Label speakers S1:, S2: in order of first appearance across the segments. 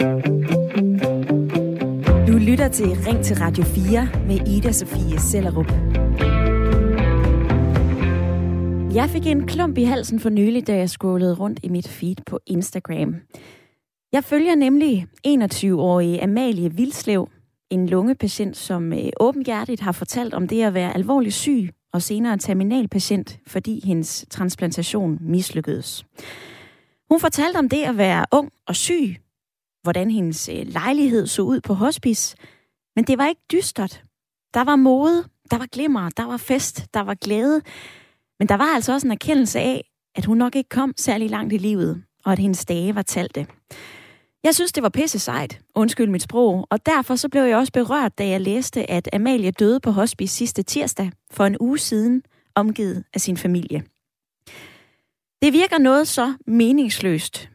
S1: Du lytter til Ring til Radio 4 med Ida Sofie Sellerup. Jeg fik en klump i halsen for nylig, da jeg scrollede rundt i mit feed på Instagram. Jeg følger nemlig 21-årige Amalie Vilslev, en lungepatient, som øh, åbenhjertigt har fortalt om det at være alvorligt syg og senere terminalpatient, fordi hendes transplantation mislykkedes. Hun fortalte om det at være ung og syg, hvordan hendes øh, lejlighed så ud på hospice, men det var ikke dystert. Der var mode, der var glimmer, der var fest, der var glæde, men der var altså også en erkendelse af, at hun nok ikke kom særlig langt i livet, og at hendes dage var talte. Jeg synes, det var pisse sejt, undskyld mit sprog, og derfor så blev jeg også berørt, da jeg læste, at Amalie døde på hospice sidste tirsdag for en uge siden, omgivet af sin familie. Det virker noget så meningsløst.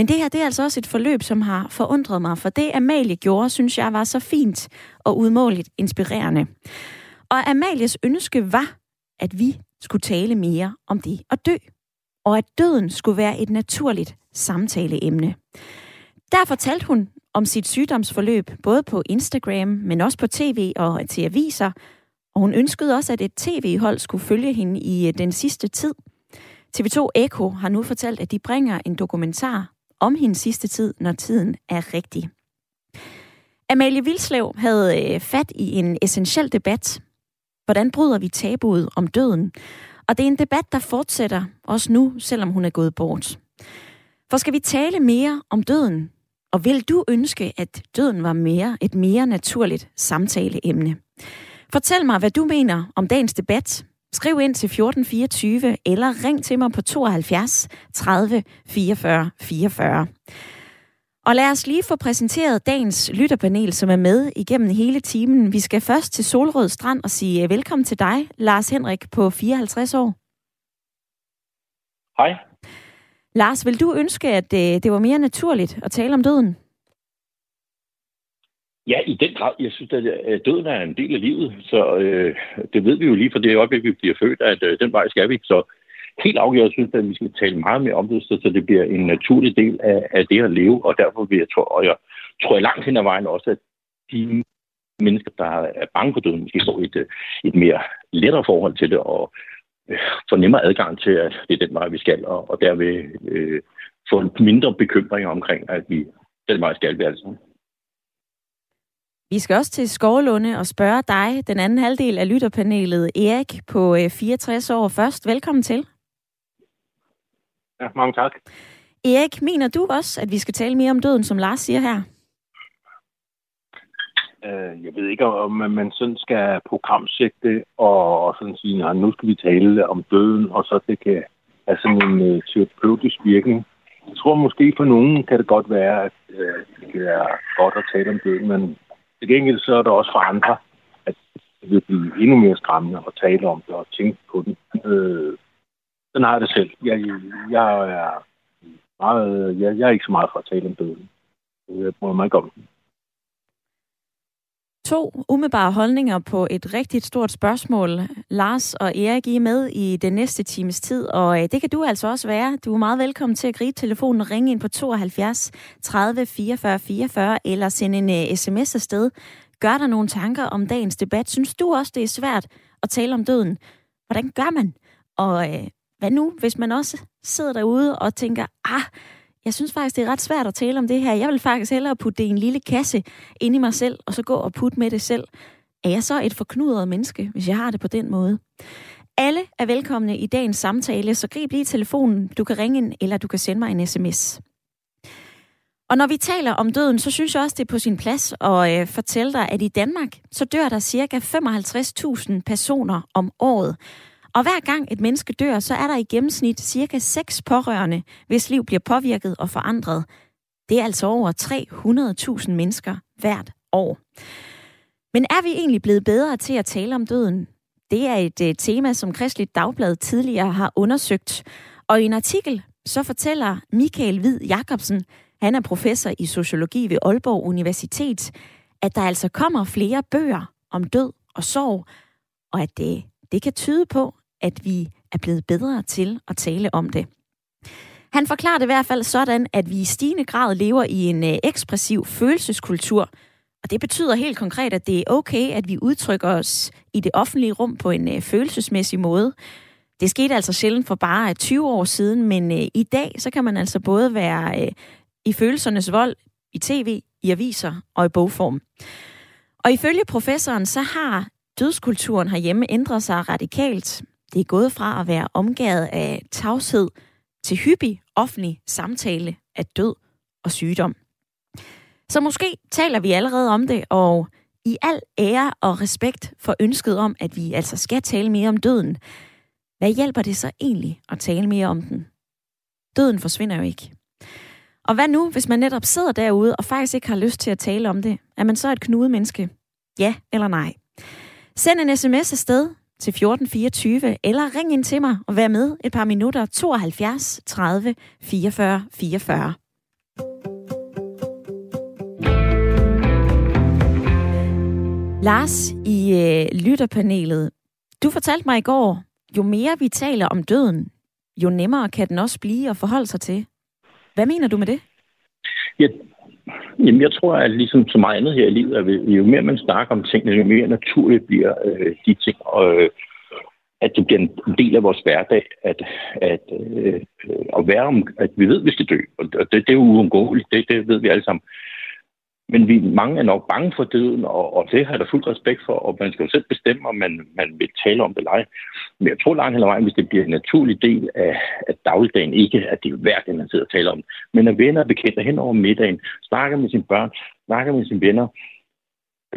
S1: Men det her, det er altså også et forløb, som har forundret mig, for det Amalie gjorde, synes jeg var så fint og udmåligt inspirerende. Og Amalies ønske var, at vi skulle tale mere om det at dø, og at døden skulle være et naturligt samtaleemne. Der fortalte hun om sit sygdomsforløb, både på Instagram, men også på tv og til aviser. Og hun ønskede også, at et tv-hold skulle følge hende i øh, den sidste tid. TV2 Eko har nu fortalt, at de bringer en dokumentar om hendes sidste tid, når tiden er rigtig. Amalie Vilslev havde øh, fat i en essentiel debat. Hvordan bryder vi tabuet om døden? Og det er en debat, der fortsætter også nu, selvom hun er gået bort. For skal vi tale mere om døden, og vil du ønske, at døden var mere et mere naturligt samtaleemne? Fortæl mig, hvad du mener om dagens debat. Skriv ind til 1424 eller ring til mig på 72 30 44 44. Og lad os lige få præsenteret dagens lytterpanel, som er med igennem hele timen. Vi skal først til Solrød Strand og sige velkommen til dig, Lars Henrik på 54 år.
S2: Hej.
S1: Lars, vil du ønske, at det, øh, det var mere naturligt at tale om døden?
S2: Ja, i den grad. Jeg synes, at øh, døden er en del af livet, så øh, det ved vi jo lige fra det øjeblik, vi bliver født, at øh, den vej skal vi. Så helt afgjort synes jeg, at vi skal tale meget mere om det, så det bliver en naturlig del af, af det at leve, og derfor vil jeg tro, og jeg tror jeg langt hen ad vejen også, at de mennesker, der er bange for døden, måske får et, øh, et mere lettere forhold til det, og øh, får nemmere adgang til, at det er den vej, vi skal, og, og derved øh, få mindre bekymringer omkring, at vi den vej skal vi altså.
S1: Vi skal også til Skovlunde og spørge dig, den anden halvdel af lytterpanelet, Erik på 64 øh, år først. Velkommen til.
S3: Ja, mange tak.
S1: Erik, mener du også, at vi skal tale mere om døden, som Lars siger her?
S3: Øh, jeg ved ikke, om man sådan skal programsætte og sådan sige, at nu skal vi tale om døden, og så det kan have sådan en uh, terapeutisk virkning. Jeg tror måske for nogen kan det godt være, at uh, det er godt at tale om døden, men til gengæld så er der også for andre, at det vil blive endnu mere skræmmende at tale om det og tænke på den. Øh, sådan har jeg det selv. Jeg, jeg, er meget, jeg, jeg er ikke så meget for at tale om døden. Jeg bryder mig ikke om den
S1: to umiddelbare holdninger på et rigtig stort spørgsmål. Lars og Erik, I er med i den næste times tid, og øh, det kan du altså også være. Du er meget velkommen til at gribe telefonen og ringe ind på 72 30 44 44, eller sende en uh, sms afsted. Gør der nogle tanker om dagens debat? Synes du også, det er svært at tale om døden? Hvordan gør man? Og uh, hvad nu, hvis man også sidder derude og tænker, ah, jeg synes faktisk, det er ret svært at tale om det her. Jeg vil faktisk hellere putte det i en lille kasse ind i mig selv, og så gå og putte med det selv. Er jeg så et forknudret menneske, hvis jeg har det på den måde? Alle er velkomne i dagens samtale, så grib lige telefonen. Du kan ringe ind, eller du kan sende mig en sms. Og når vi taler om døden, så synes jeg også, det er på sin plads at øh, fortælle dig, at i Danmark, så dør der cirka 55.000 personer om året. Og hver gang et menneske dør, så er der i gennemsnit cirka 6 pårørende, hvis liv bliver påvirket og forandret. Det er altså over 300.000 mennesker hvert år. Men er vi egentlig blevet bedre til at tale om døden? Det er et uh, tema, som Kristeligt Dagblad tidligere har undersøgt. Og i en artikel, så fortæller Michael Hvid Jacobsen, han er professor i sociologi ved Aalborg Universitet, at der altså kommer flere bøger om død og sorg, og at det, det kan tyde på, at vi er blevet bedre til at tale om det. Han forklarer det i hvert fald sådan, at vi i stigende grad lever i en øh, ekspressiv følelseskultur, og det betyder helt konkret, at det er okay, at vi udtrykker os i det offentlige rum på en øh, følelsesmæssig måde. Det skete altså sjældent for bare øh, 20 år siden, men i dag så kan man altså både være i følelsernes vold i tv, i aviser og i bogform. Og ifølge professoren, så har dødskulturen herhjemme ændret sig radikalt. Det er gået fra at være omgået af tavshed til hyppig offentlig samtale af død og sygdom. Så måske taler vi allerede om det, og i al ære og respekt for ønsket om, at vi altså skal tale mere om døden, hvad hjælper det så egentlig at tale mere om den? Døden forsvinder jo ikke. Og hvad nu, hvis man netop sidder derude og faktisk ikke har lyst til at tale om det? Er man så et knudemenneske? Ja eller nej? Send en sms afsted til 1424, eller ring ind til mig og vær med et par minutter 72 30 44 44. Lars i øh, lytterpanelet, du fortalte mig i går, jo mere vi taler om døden, jo nemmere kan den også blive at forholde sig til. Hvad mener du med det?
S2: Ja, jamen, jeg tror, at ligesom så meget andet her i livet, at jo mere man snakker om tingene, jo mere naturligt bliver øh, de ting, og øh, at det bliver en del af vores hverdag, at, at, øh, øh at være om, at vi ved, at vi skal dø. Og det, det er jo uundgåeligt, det, det ved vi alle sammen. Men vi, mange er nok bange for døden, og, og det har jeg da fuld respekt for, og man skal jo selv bestemme, om man, man vil tale om det eller ej. Men jeg tror langt hen vejen, hvis det bliver en naturlig del af, af dagligdagen, ikke at det er værd, det man sidder og taler om, men at venner og bekendte hen over middagen, snakker med sine børn, snakker med sine venner,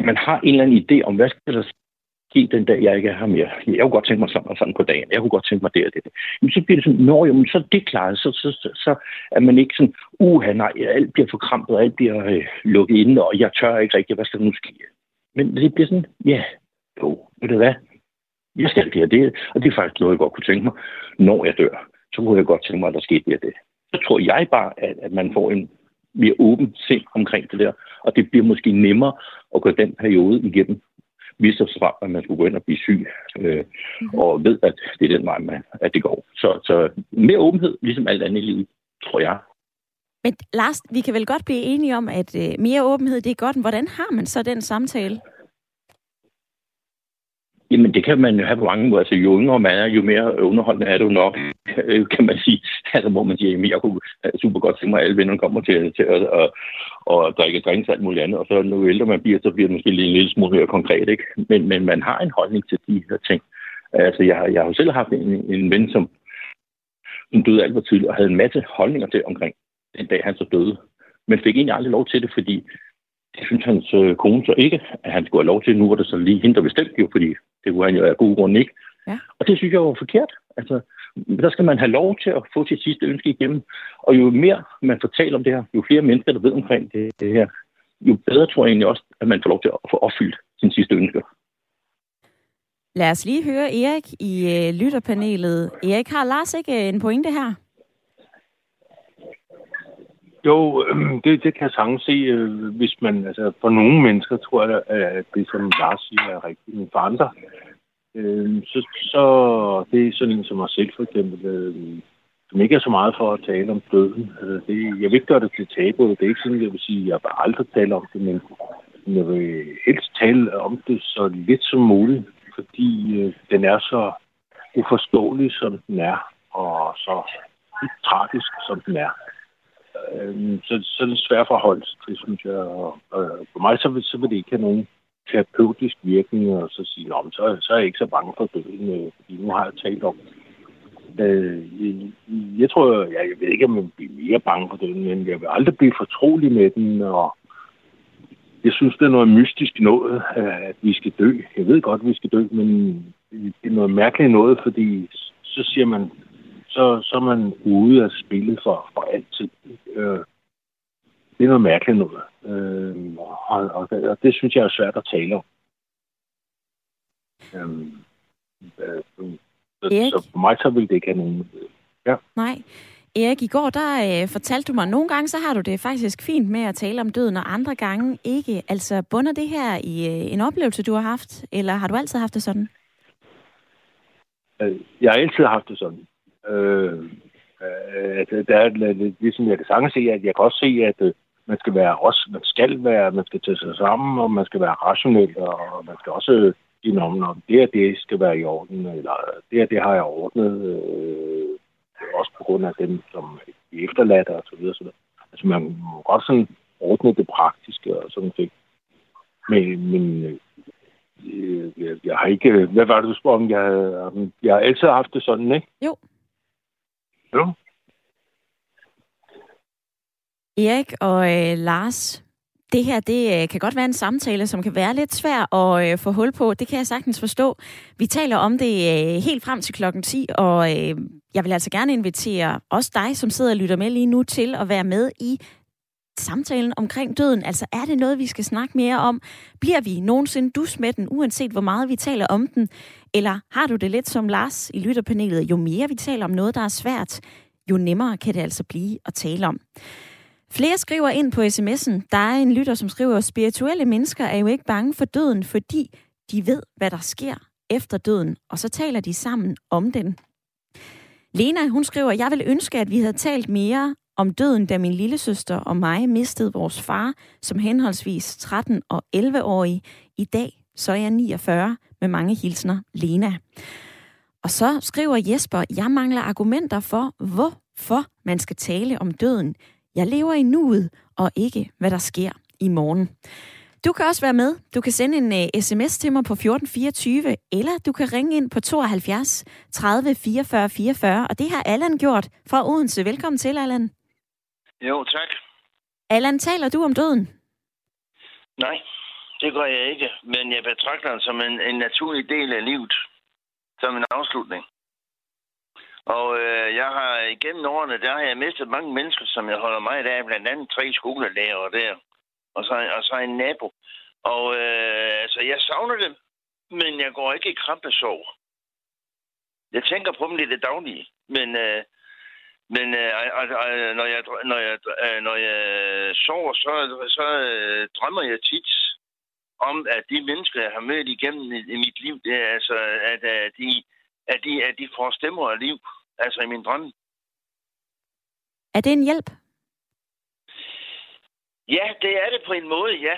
S2: man har en eller anden idé om, hvad skal der give den dag, jeg ikke er her mere. Jeg kunne godt tænke mig sådan og sådan på dagen. Jeg kunne godt tænke mig det og det. Men så bliver det sådan, nå jo, men så er det klaret. Så, så, så, så er man ikke sådan, uha, nej, alt bliver forkrampet, alt bliver øh, lukket inde, og jeg tør ikke rigtig, hvad skal der nu ske? Men det bliver sådan, ja, jo, ved du hvad? Jeg skal det her, det, og det er faktisk noget, jeg godt kunne tænke mig. Når jeg dør, så kunne jeg godt tænke mig, at der skete det det. Så tror jeg bare, at, at man får en mere åben sind omkring det der, og det bliver måske nemmere at gå den periode igennem, hvis der frem, at man skulle gå ind og blive syg, øh, mm-hmm. og ved, at det er den vej, man, at det går. Så, så mere åbenhed, ligesom alt andet i livet, tror jeg.
S1: Men Lars, vi kan vel godt blive enige om, at øh, mere åbenhed, det er godt. Hvordan har man så den samtale?
S2: Jamen, det kan man jo have på mange måder. Altså, jo yngre man er, jo mere underholdende er det jo nok, øh, kan man sige. Altså, hvor man siger, at jeg kunne super godt tænke mig, at alle vennerne kommer til, til at, at, at drikke drinks alt muligt andet. Og så når ældre man bliver, så bliver det måske en lille smule mere konkret, ikke? Men, men man har en holdning til de her ting. Altså, jeg, jeg har jo selv haft en, en ven, som, som døde alt for tidligt, og havde en masse holdninger til omkring den dag, han så døde. Men fik egentlig aldrig lov til det, fordi det synes hans øh, kone så ikke, at han skulle have lov til. Nu var det så lige hende, der bestemte jo, fordi det kunne han jo af god grund ikke. Ja. Og det synes jeg var forkert. Altså, der skal man have lov til at få sit sidste ønske igennem. Og jo mere man fortæller om det her, jo flere mennesker, der ved omkring det, det her, jo bedre tror jeg egentlig også, at man får lov til at få opfyldt sin sidste ønske.
S1: Lad os lige høre Erik i øh, lytterpanelet. Erik, har Lars ikke en pointe her?
S3: Jo, øhm, det, det kan jeg sagtens se, øh, hvis man, altså for nogle mennesker tror jeg, at det, som Lars siger, er rigtigt, men for andre, øh, så, så det er sådan en som mig selv for eksempel, øh, som ikke er så meget for at tale om døden. Altså, det, jeg vil ikke gøre det til tabu, det er ikke sådan, jeg vil sige, at jeg vil aldrig tale om det, men jeg vil helst tale om det så lidt som muligt, fordi øh, den er så uforståelig, som den er, og så tragisk, som den er. Øh, så, så er det svært forhold det synes jeg. Og, og for mig så vil, så vil det ikke have nogen terapeutisk virkning, og så sige, Nå, så, så er jeg ikke så bange for døden, øh, fordi nu har jeg talt om øh, jeg, jeg tror, jeg, jeg ved ikke, om jeg bliver mere bange for døden, men jeg vil aldrig blive fortrolig med den, og jeg synes, det er noget mystisk noget, øh, at vi skal dø. Jeg ved godt, at vi skal dø, men det er noget mærkeligt noget, fordi så siger man, så, så er man ude af spillet for, for altid. Øh, det er noget mærkeligt noget. Øh, og, og, og det synes jeg er svært at tale om. Øh, øh, så, så for mig så vil det ikke have nogen... Ja.
S1: Nej. Erik, i går der øh, fortalte du mig, at nogle gange så har du det faktisk fint med at tale om døden, og andre gange ikke. Altså, bunder det her i øh, en oplevelse, du har haft, eller har du altid haft det sådan?
S3: Øh, jeg har altid haft det sådan. Øh, øh, at der er, ligesom jeg kan sagtens se, at jeg kan også se, at øh, man skal være også, man skal være, man skal tage sig sammen, og man skal være rationel, og man skal også øh, sige, om det og det skal være i orden, eller det og det har jeg ordnet, øh, også på grund af dem, som er efterladt, og så videre, så videre. Altså, man må godt sådan ordne det praktiske og sådan ting. Men, men øh, øh jeg, jeg har ikke... Hvad var det, du spurgte om? Jeg, jeg har altid haft det sådan, ikke?
S1: Jo.
S3: Jo.
S1: Erik og øh, Lars, det her det øh, kan godt være en samtale, som kan være lidt svær at øh, få hul på. Det kan jeg sagtens forstå. Vi taler om det øh, helt frem til klokken 10, og øh, jeg vil altså gerne invitere også dig, som sidder og lytter med lige nu, til at være med i samtalen omkring døden. Altså er det noget, vi skal snakke mere om? Bliver vi nogensinde dus med den, uanset hvor meget vi taler om den? Eller har du det lidt som Lars i lytterpanelet? Jo mere vi taler om noget, der er svært, jo nemmere kan det altså blive at tale om. Flere skriver ind på sms'en. Der er en lytter, som skriver, at spirituelle mennesker er jo ikke bange for døden, fordi de ved, hvad der sker efter døden, og så taler de sammen om den. Lena, hun skriver, jeg vil ønske, at vi havde talt mere om døden, da min lille søster og mig mistede vores far som henholdsvis 13 og 11-årig. I dag så er jeg 49 med mange hilsner, Lena. Og så skriver Jesper, jeg mangler argumenter for, hvorfor man skal tale om døden. Jeg lever i nuet, og ikke hvad der sker i morgen. Du kan også være med. Du kan sende en øh, uh, sms til mig på 1424, eller du kan ringe ind på 72 30 44 44, og det har Allan gjort fra Odense. Velkommen til, Allan.
S4: Jo, tak.
S1: Allan, taler du om døden?
S4: Nej, det gør jeg ikke, men jeg betragter den som en, en naturlig del af livet, som en afslutning. Og øh, jeg har igennem årene, der har jeg mistet mange mennesker, som jeg holder meget af, blandt andet tre skolelærer der, og så, og så en nabo. Og øh, altså, jeg savner dem, men jeg går ikke i krampesov. Jeg tænker på dem lidt det daglige, men, øh, men øh, altså, når, jeg, når, jeg, øh, når jeg sover, så, så øh, drømmer jeg tit om, at de mennesker, jeg har mødt igennem i, i mit liv, det er altså, at, at de at de, at de får stemmer af liv, altså i min drømme.
S1: Er det en hjælp?
S4: Ja, det er det på en måde, ja.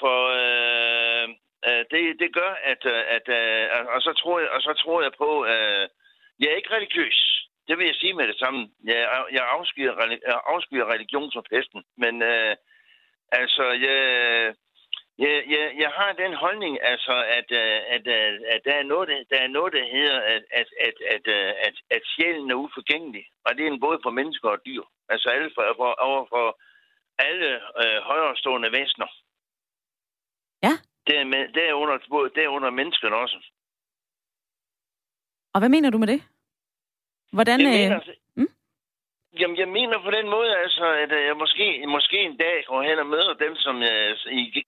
S4: For øh, øh, det, det gør, at, øh, at øh, og, så tror jeg, og så tror jeg på, øh, jeg er ikke religiøs. Det vil jeg sige med det samme. Jeg, jeg, afskyer, jeg afskyer religion som pesten. Men øh, altså, jeg, jeg, jeg, jeg har den holdning, altså, at, øh, at, at, øh, at der, er noget, der er noget, der hedder, at, at, at, at, øh, at, at sjælen er uforgængelig. Og det er en både for mennesker og dyr. Altså alle for, for, over for alle øh, højrestående væsener.
S1: Ja.
S4: Det er, med, det, er under, det er under menneskerne også.
S1: Og hvad mener du med det? Hvordan... Jeg mener,
S4: Jamen, jeg mener på den måde, altså, at jeg måske, måske en dag går hen og møder dem, som jeg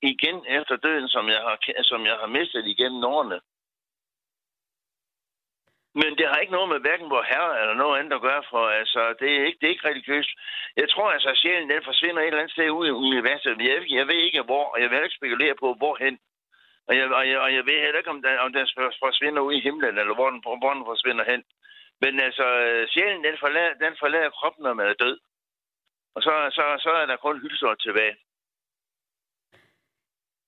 S4: igen efter døden, som jeg har, som jeg har mistet igennem årene. Men det har ikke noget med hverken vor herre eller noget andet at gøre, for altså, det, er ikke, det er ikke religiøst. Jeg tror altså, at sjælen den forsvinder et eller andet sted ud i universet. Jeg, jeg ved ikke hvor, og jeg vil ikke spekulere på, hvorhen. Og jeg, og jeg, og jeg ved heller ikke, om den, om den forsvinder ud i himlen, eller hvor den, hvor den forsvinder hen. Men altså, sjælen, den forlader, den forlader kroppen, når man er død. Og så, så, så er der kun hyldsår tilbage.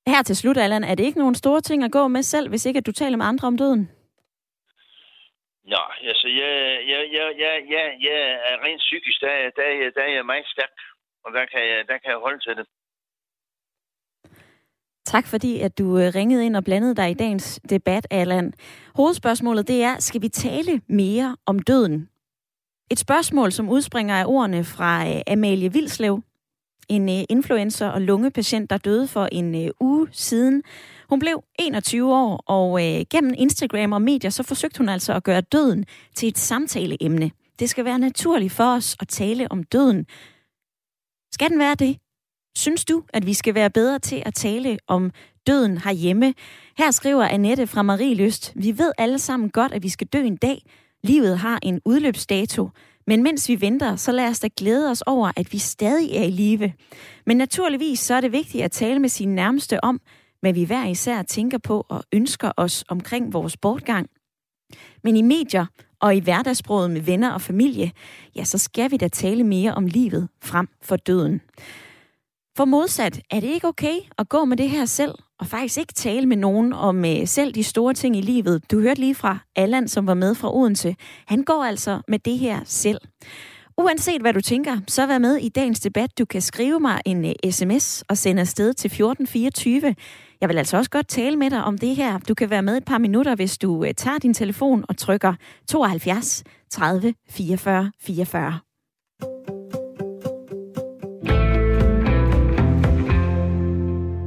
S1: Her til slut, Allan, er det ikke nogen store ting at gå med selv, hvis ikke at du taler med andre om døden?
S4: Nå, altså, jeg, jeg, jeg, jeg, jeg, jeg er rent psykisk, der, der, der er jeg meget stærk, og der kan jeg, der kan jeg holde til det.
S1: Tak fordi, at du øh, ringede ind og blandede dig i dagens debat, Allan. Hovedspørgsmålet det er, skal vi tale mere om døden? Et spørgsmål, som udspringer af ordene fra øh, Amalie Vilslev, en øh, influencer og lungepatient, der døde for en uge siden. Hun blev 21 år, og gennem Instagram og medier, så forsøgte hun altså at gøre døden til et samtaleemne. Det skal være naturligt for os at tale om døden. Skal den være det? Synes du, at vi skal være bedre til at tale om døden herhjemme? Her skriver Annette fra Marie Lyst, vi ved alle sammen godt, at vi skal dø en dag. Livet har en udløbsdato. Men mens vi venter, så lad os da glæde os over, at vi stadig er i live. Men naturligvis så er det vigtigt at tale med sine nærmeste om, hvad vi hver især tænker på og ønsker os omkring vores bortgang. Men i medier og i hverdagssproget med venner og familie, ja, så skal vi da tale mere om livet frem for døden. For modsat, er det ikke okay at gå med det her selv, og faktisk ikke tale med nogen om øh, selv de store ting i livet? Du hørte lige fra Allan, som var med fra Odense. Han går altså med det her selv. Uanset hvad du tænker, så vær med i dagens debat. Du kan skrive mig en øh, uh, sms og sende afsted til 1424. Jeg vil altså også godt tale med dig om det her. Du kan være med et par minutter, hvis du uh, tager din telefon og trykker 72 30 44 44.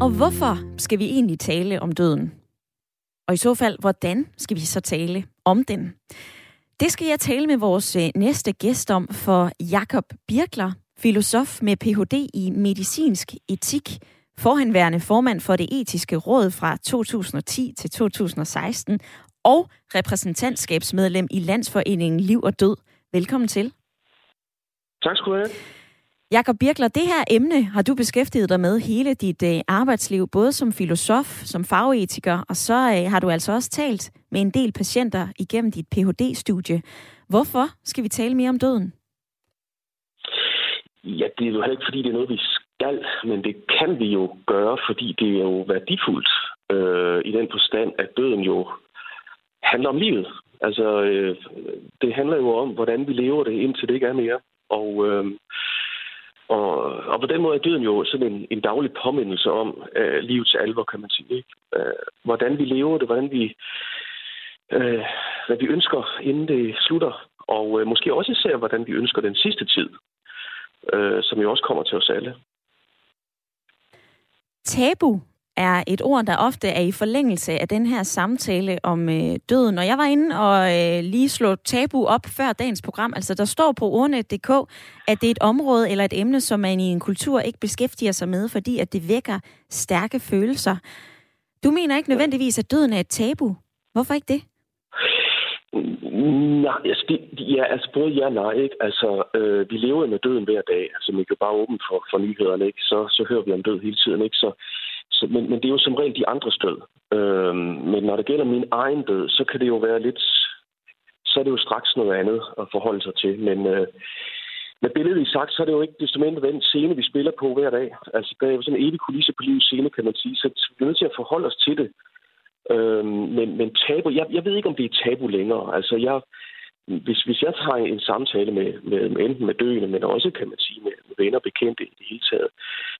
S1: Og hvorfor skal vi egentlig tale om døden? Og i så fald, hvordan skal vi så tale om den? Det skal jeg tale med vores øh, næste gæst om for Jakob Birkler, filosof med Ph.D. i medicinsk etik, forhenværende formand for det etiske råd fra 2010 til 2016 og repræsentantskabsmedlem i Landsforeningen Liv og Død. Velkommen til.
S5: Tak skal du have.
S1: Jakob Birkler, det her emne har du beskæftiget dig med hele dit øh, arbejdsliv, både som filosof, som fagetiker, og så øh, har du altså også talt med en del patienter igennem dit Ph.D.-studie. Hvorfor skal vi tale mere om døden?
S5: Ja, det er jo heller ikke, fordi det er noget, vi skal, men det kan vi jo gøre, fordi det er jo værdifuldt øh, i den forstand, at døden jo handler om livet. Altså, øh, det handler jo om, hvordan vi lever det, indtil det ikke er mere. Og øh, og, og på den måde er døden jo sådan en, en daglig påmindelse om øh, livets alvor, kan man sige. Ikke? Øh, hvordan vi lever det, hvordan vi, øh, hvad vi ønsker, inden det slutter. Og øh, måske også især, hvordan vi ønsker den sidste tid, øh, som jo også kommer til os alle.
S1: Tabu er et ord, der ofte er i forlængelse af den her samtale om øh, døden. Og jeg var inde og øh, lige slå tabu op før dagens program. Altså, der står på ordnet.dk, at det er et område eller et emne, som man i en kultur ikke beskæftiger sig med, fordi at det vækker stærke følelser. Du mener ikke nødvendigvis, at døden er et tabu. Hvorfor ikke det?
S5: Mm, nej, altså, det, ja, altså både ja og nej. Ikke? Altså, øh, vi lever med døden hver dag. Altså, vi kan bare åbne for, for nyhederne, ikke? Så, så hører vi om død hele tiden. Ikke? Så, så, men, men det er jo som regel de andres død. Øh, men når det gælder min egen død, så kan det jo være lidt... Så er det jo straks noget andet at forholde sig til. Men øh, med billedet i sagt, så er det jo ikke desto mindre den scene, vi spiller på hver dag. Altså, der er jo sådan en evig kulisse på livets scene, kan man sige. Så vi er nødt til at forholde os til det. Øhm, men, men tabu, jeg, jeg ved ikke, om det er tabu længere. Altså, jeg, hvis, hvis jeg tager en samtale med, med, enten med døende, men også, kan man sige, med, med venner og bekendte i det hele taget,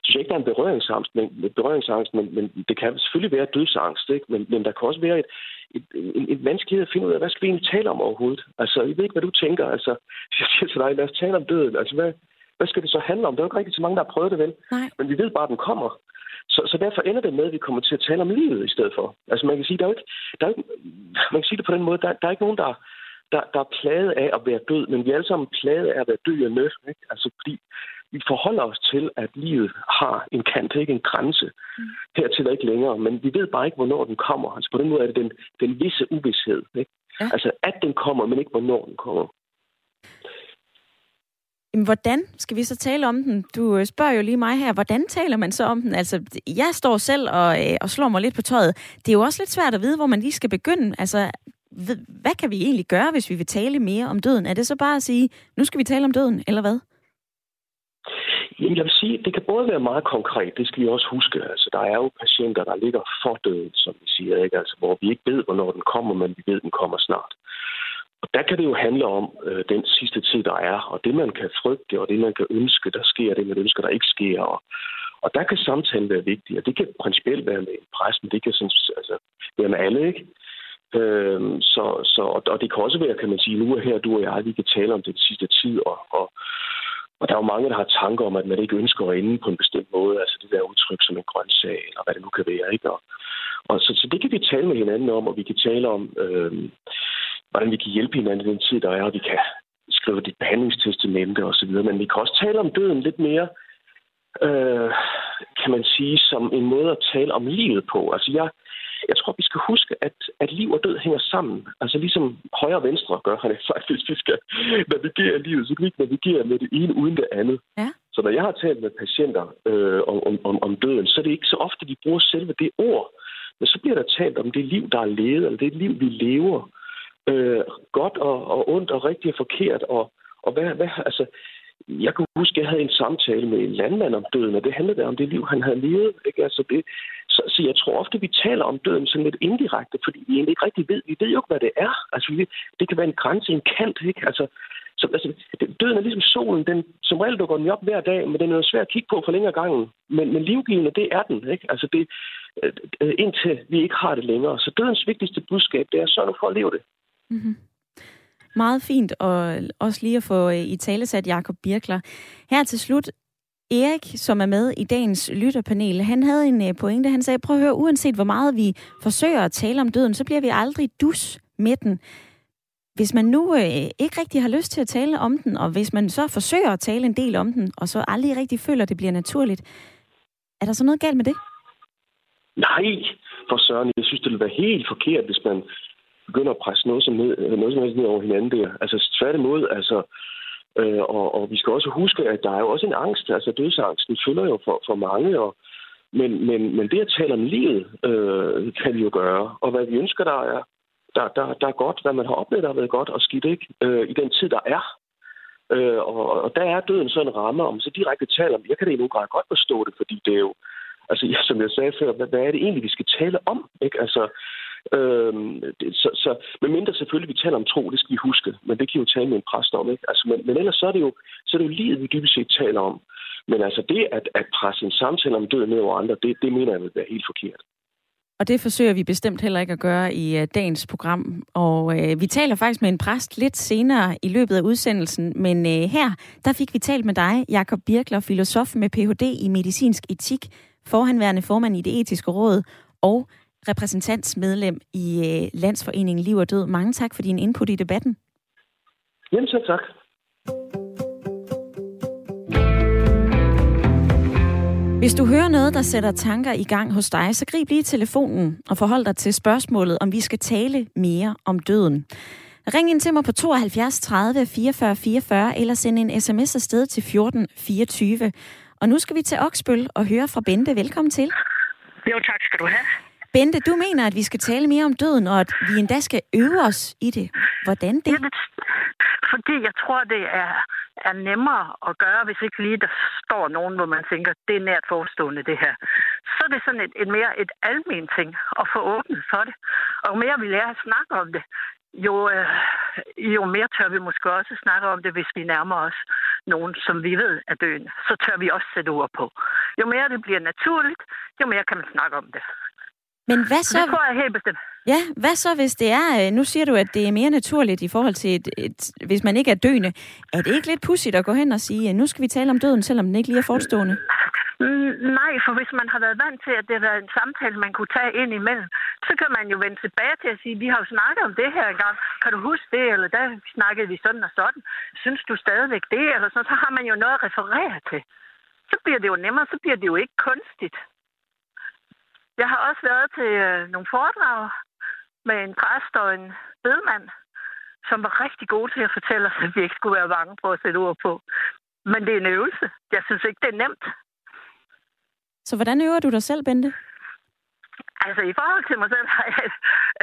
S5: så synes jeg ikke, der er en berøringsangst, men, berøringsangst, men, men det kan selvfølgelig være dødsangst, ikke? Men, men der kan også være et, et, en, en vanskelighed at finde ud af, hvad skal vi egentlig tale om overhovedet? Altså, jeg ved ikke, hvad du tænker. Altså, jeg siger til dig, lad os tale om døden. Altså, hvad, hvad skal det så handle om? Der er jo ikke rigtig så mange, der har prøvet det vel.
S1: Nej.
S5: Men vi ved bare, at den kommer. Så, så derfor ender det med, at vi kommer til at tale om livet i stedet for. Altså man kan sige, der er jo ikke, der er ikke, man kan sige det på den måde, der, der er ikke nogen, der, der, der er plaget af at være død, men vi er alle sammen plaget af at være døende. Ikke? Altså fordi vi forholder os til, at livet har en kant, ikke en grænse. Mm. Hertil er ikke længere, men vi ved bare ikke, hvornår den kommer. Altså på den måde er det den, den visse uvidshed. Ikke? Ja. Altså at den kommer, men ikke hvornår den kommer.
S1: Jamen, hvordan skal vi så tale om den? Du øh, spørger jo lige mig her, hvordan taler man så om den? Altså, jeg står selv og, øh, og slår mig lidt på tøjet. Det er jo også lidt svært at vide, hvor man lige skal begynde. Altså, hvad kan vi egentlig gøre, hvis vi vil tale mere om døden? Er det så bare at sige, nu skal vi tale om døden, eller hvad?
S5: Jeg vil sige, det kan både være meget konkret, det skal vi også huske. Altså, der er jo patienter, der ligger for døden, som vi siger, ikke? Altså, hvor vi ikke ved, hvornår den kommer, men vi ved, den kommer snart. Og der kan det jo handle om øh, den sidste tid, der er, og det, man kan frygte, og det, man kan ønske, der sker, det, man ønsker, der ikke sker. Og, og der kan samtalen være vigtig, og det kan principielt være med præsten, det kan sådan, altså, være med alle, ikke? Øhm, så, så, og det kan også være, kan man sige, nu er her, du og jeg, vi kan tale om den sidste tid, og, og, og der er jo mange, der har tanker om, at man ikke ønsker at ende på en bestemt måde, altså det der udtryk som en grøn sag, eller hvad det nu kan være, ikke? Og, og så, så det kan vi tale med hinanden om, og vi kan tale om, øhm, hvordan vi kan hjælpe hinanden i den tid, der er, og vi kan skrive dit behandlingstestamente osv., men vi kan også tale om døden lidt mere, øh, kan man sige, som en måde at tale om livet på. Altså jeg, jeg tror, vi skal huske, at, at liv og død hænger sammen. Altså ligesom højre og venstre gør han hvis vi skal navigere livet, så kan vi ikke navigere med det ene uden det andet.
S1: Ja.
S5: Så når jeg har talt med patienter øh, om, om, om døden, så er det ikke så ofte, de bruger selve det ord. Men så bliver der talt om det liv, der er levet, eller det liv, vi lever. øh, godt og, og ondt og rigtigt og forkert. Og, og hvad, hvad, altså, jeg kan huske, at jeg havde en samtale med en landmand om døden, og det handlede der om det liv, han havde levet. Ikke? Altså det, så, så jeg tror ofte, vi taler om døden sådan lidt indirekte, fordi vi egentlig ikke rigtig ved. Vi ved jo ikke, hvad det er. Altså, vi, det kan være en grænse, en kant. Ikke? Altså, så, altså, døden er ligesom solen. Den, som regel dukker den op hver dag, men den er jo svær at kigge på for længere gangen. Men, men livgivende, det er den. Ikke? Altså, det, øh, øh, indtil vi ikke har det længere. Så dødens vigtigste budskab, det er så nu for at leve det.
S1: Mm-hmm. Meget fint, og også lige at få øh, i tale sat Jakob Birkler. Her til slut, Erik, som er med i dagens lytterpanel, han havde en øh, pointe. Han sagde, prøv at høre, uanset hvor meget vi forsøger at tale om døden, så bliver vi aldrig dus med den. Hvis man nu øh, ikke rigtig har lyst til at tale om den, og hvis man så forsøger at tale en del om den, og så aldrig rigtig føler, at det bliver naturligt, er der så noget galt med det?
S5: Nej, for søren. Jeg synes, det ville være helt forkert, hvis man begynder at presse noget som, ned, noget som helst ned over hinanden der. Altså tværtimod, altså, øh, og, og vi skal også huske, at der er jo også en angst, altså dødsangsten følger jo for, for mange, og, men, men, men det at tale om livet, øh, kan vi jo gøre, og hvad vi ønsker, der er, der, der, der er godt, hvad man har oplevet, der har været godt og skidt, ikke? Øh, i den tid, der er. Øh, og, og der er døden så en ramme, om så direkte taler om, jeg kan det endnu godt forstå det, fordi det er jo, altså som jeg sagde før, hvad, hvad er det egentlig, vi skal tale om? Ikke? Altså, Øhm, det, så, så, men mindre selvfølgelig, vi taler om tro, det skal vi huske, men det kan jo tale med en præst om. Ikke? Altså, men, men ellers så er, det jo, så er det jo livet, vi dybest set taler om. Men altså det at, at presse en samtale om døden ned over andre, det, det mener jeg vil være helt forkert.
S1: Og det forsøger vi bestemt heller ikke at gøre i øh, dagens program. Og øh, vi taler faktisk med en præst lidt senere i løbet af udsendelsen. Men øh, her, der fik vi talt med dig, Jakob Birkler, filosof med Ph.D. i medicinsk etik, forhenværende formand i det etiske råd og repræsentantsmedlem i uh, Landsforeningen Liv og Død. Mange tak for din input i debatten.
S5: Jamen, så tak.
S1: Hvis du hører noget, der sætter tanker i gang hos dig, så grib lige telefonen og forhold dig til spørgsmålet, om vi skal tale mere om døden. Ring ind til mig på 72 30 44 44 eller send en sms afsted til 14 24. Og nu skal vi til Oksbøl og høre fra Bente. Velkommen til.
S6: Jo, tak skal du have.
S1: Bente, du mener, at vi skal tale mere om døden, og at vi endda skal øve os i det. Hvordan det?
S6: Jamen, fordi jeg tror, det er er nemmere at gøre, hvis ikke lige der står nogen, hvor man tænker, det er nært forestående det her. Så er det sådan et, et mere et almen ting at få åbnet for det. Og jo mere vi lærer at snakke om det, jo, øh, jo mere tør vi måske også snakke om det, hvis vi nærmer os nogen, som vi ved er døende. Så tør vi også sætte ord på. Jo mere det bliver naturligt, jo mere kan man snakke om det.
S1: Men hvad så?
S6: Det tror jeg helt bestemt.
S1: Ja, hvad så hvis det er, øh, nu siger du, at det er mere naturligt i forhold til, et, et, hvis man ikke er døende. Er det ikke lidt pudsigt at gå hen og sige, at nu skal vi tale om døden, selvom den ikke lige er forestående?
S6: Mm, nej, for hvis man har været vant til, at det har været en samtale, man kunne tage ind imellem, så kan man jo vende tilbage til at sige, vi har jo snakket om det her engang. Kan du huske det? Eller der snakkede vi sådan og sådan. Synes du stadigvæk det? Eller sådan, så har man jo noget at referere til. Så bliver det jo nemmere, så bliver det jo ikke kunstigt. Jeg har også været til øh, nogle foredrag med en præst og en bedemand, som var rigtig gode til at fortælle os, at vi ikke skulle være bange på at sætte ord på. Men det er en øvelse. Jeg synes ikke, det er nemt.
S1: Så hvordan øver du dig selv, Bente?
S6: Altså, i forhold til mig selv har jeg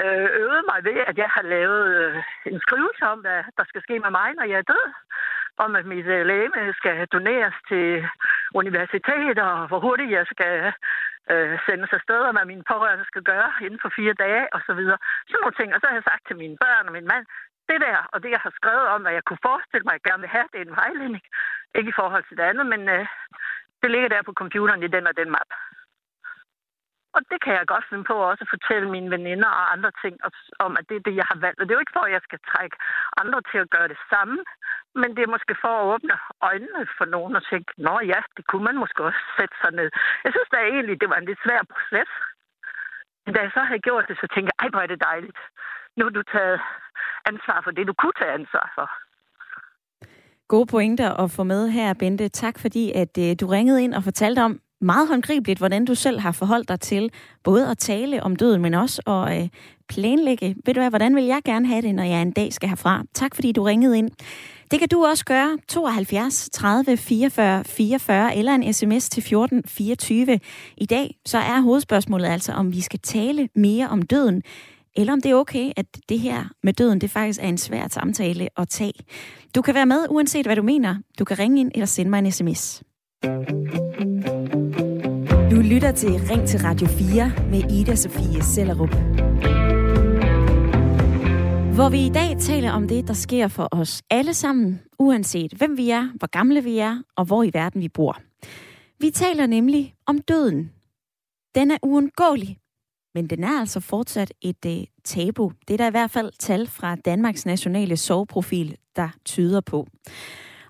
S6: øh, øvet mig ved, at jeg har lavet øh, en skrivelse om, hvad der skal ske med mig, når jeg er død. Om at mit øh, skal doneres til universiteter, og hvor hurtigt jeg skal øh, sendes afsted, og hvad mine pårørende skal gøre inden for fire dage, og så videre. Sådan nogle ting. Og så har jeg sagt til mine børn og min mand, det der, og det jeg har skrevet om, hvad jeg kunne forestille mig, at jeg gerne vil have, det er en vejledning. Ikke i forhold til det andet, men øh, det ligger der på computeren i den og den map. Og det kan jeg godt finde på også at fortælle mine veninder og andre ting om, at det er det, jeg har valgt. Og det er jo ikke for, at jeg skal trække andre til at gøre det samme, men det er måske for at åbne øjnene for nogen og tænke, nå ja, det kunne man måske også sætte sig ned. Jeg synes da egentlig, det var en lidt svær proces. Men da jeg så havde gjort det, så tænkte jeg, ej, hvor er det dejligt. Nu har du taget ansvar for det, du kunne tage ansvar for.
S1: Gode pointer at få med her, Bente. Tak fordi, at øh, du ringede ind og fortalte om, meget håndgribeligt, hvordan du selv har forholdt dig til både at tale om døden, men også at øh, planlægge. Ved du hvad, hvordan vil jeg gerne have det, når jeg en dag skal herfra? Tak fordi du ringede ind. Det kan du også gøre. 72 30 44 44 eller en sms til 14 24. I dag så er hovedspørgsmålet altså, om vi skal tale mere om døden, eller om det er okay, at det her med døden, det faktisk er en svær samtale at tage. Du kan være med, uanset hvad du mener. Du kan ringe ind eller sende mig en sms. Du lytter til Ring til Radio 4 med Ida Sofie Sellerup. Hvor vi i dag taler om det, der sker for os alle sammen, uanset hvem vi er, hvor gamle vi er og hvor i verden vi bor. Vi taler nemlig om døden. Den er uundgåelig, men den er altså fortsat et uh, tabu. Det er der i hvert fald tal fra Danmarks nationale soveprofil, der tyder på.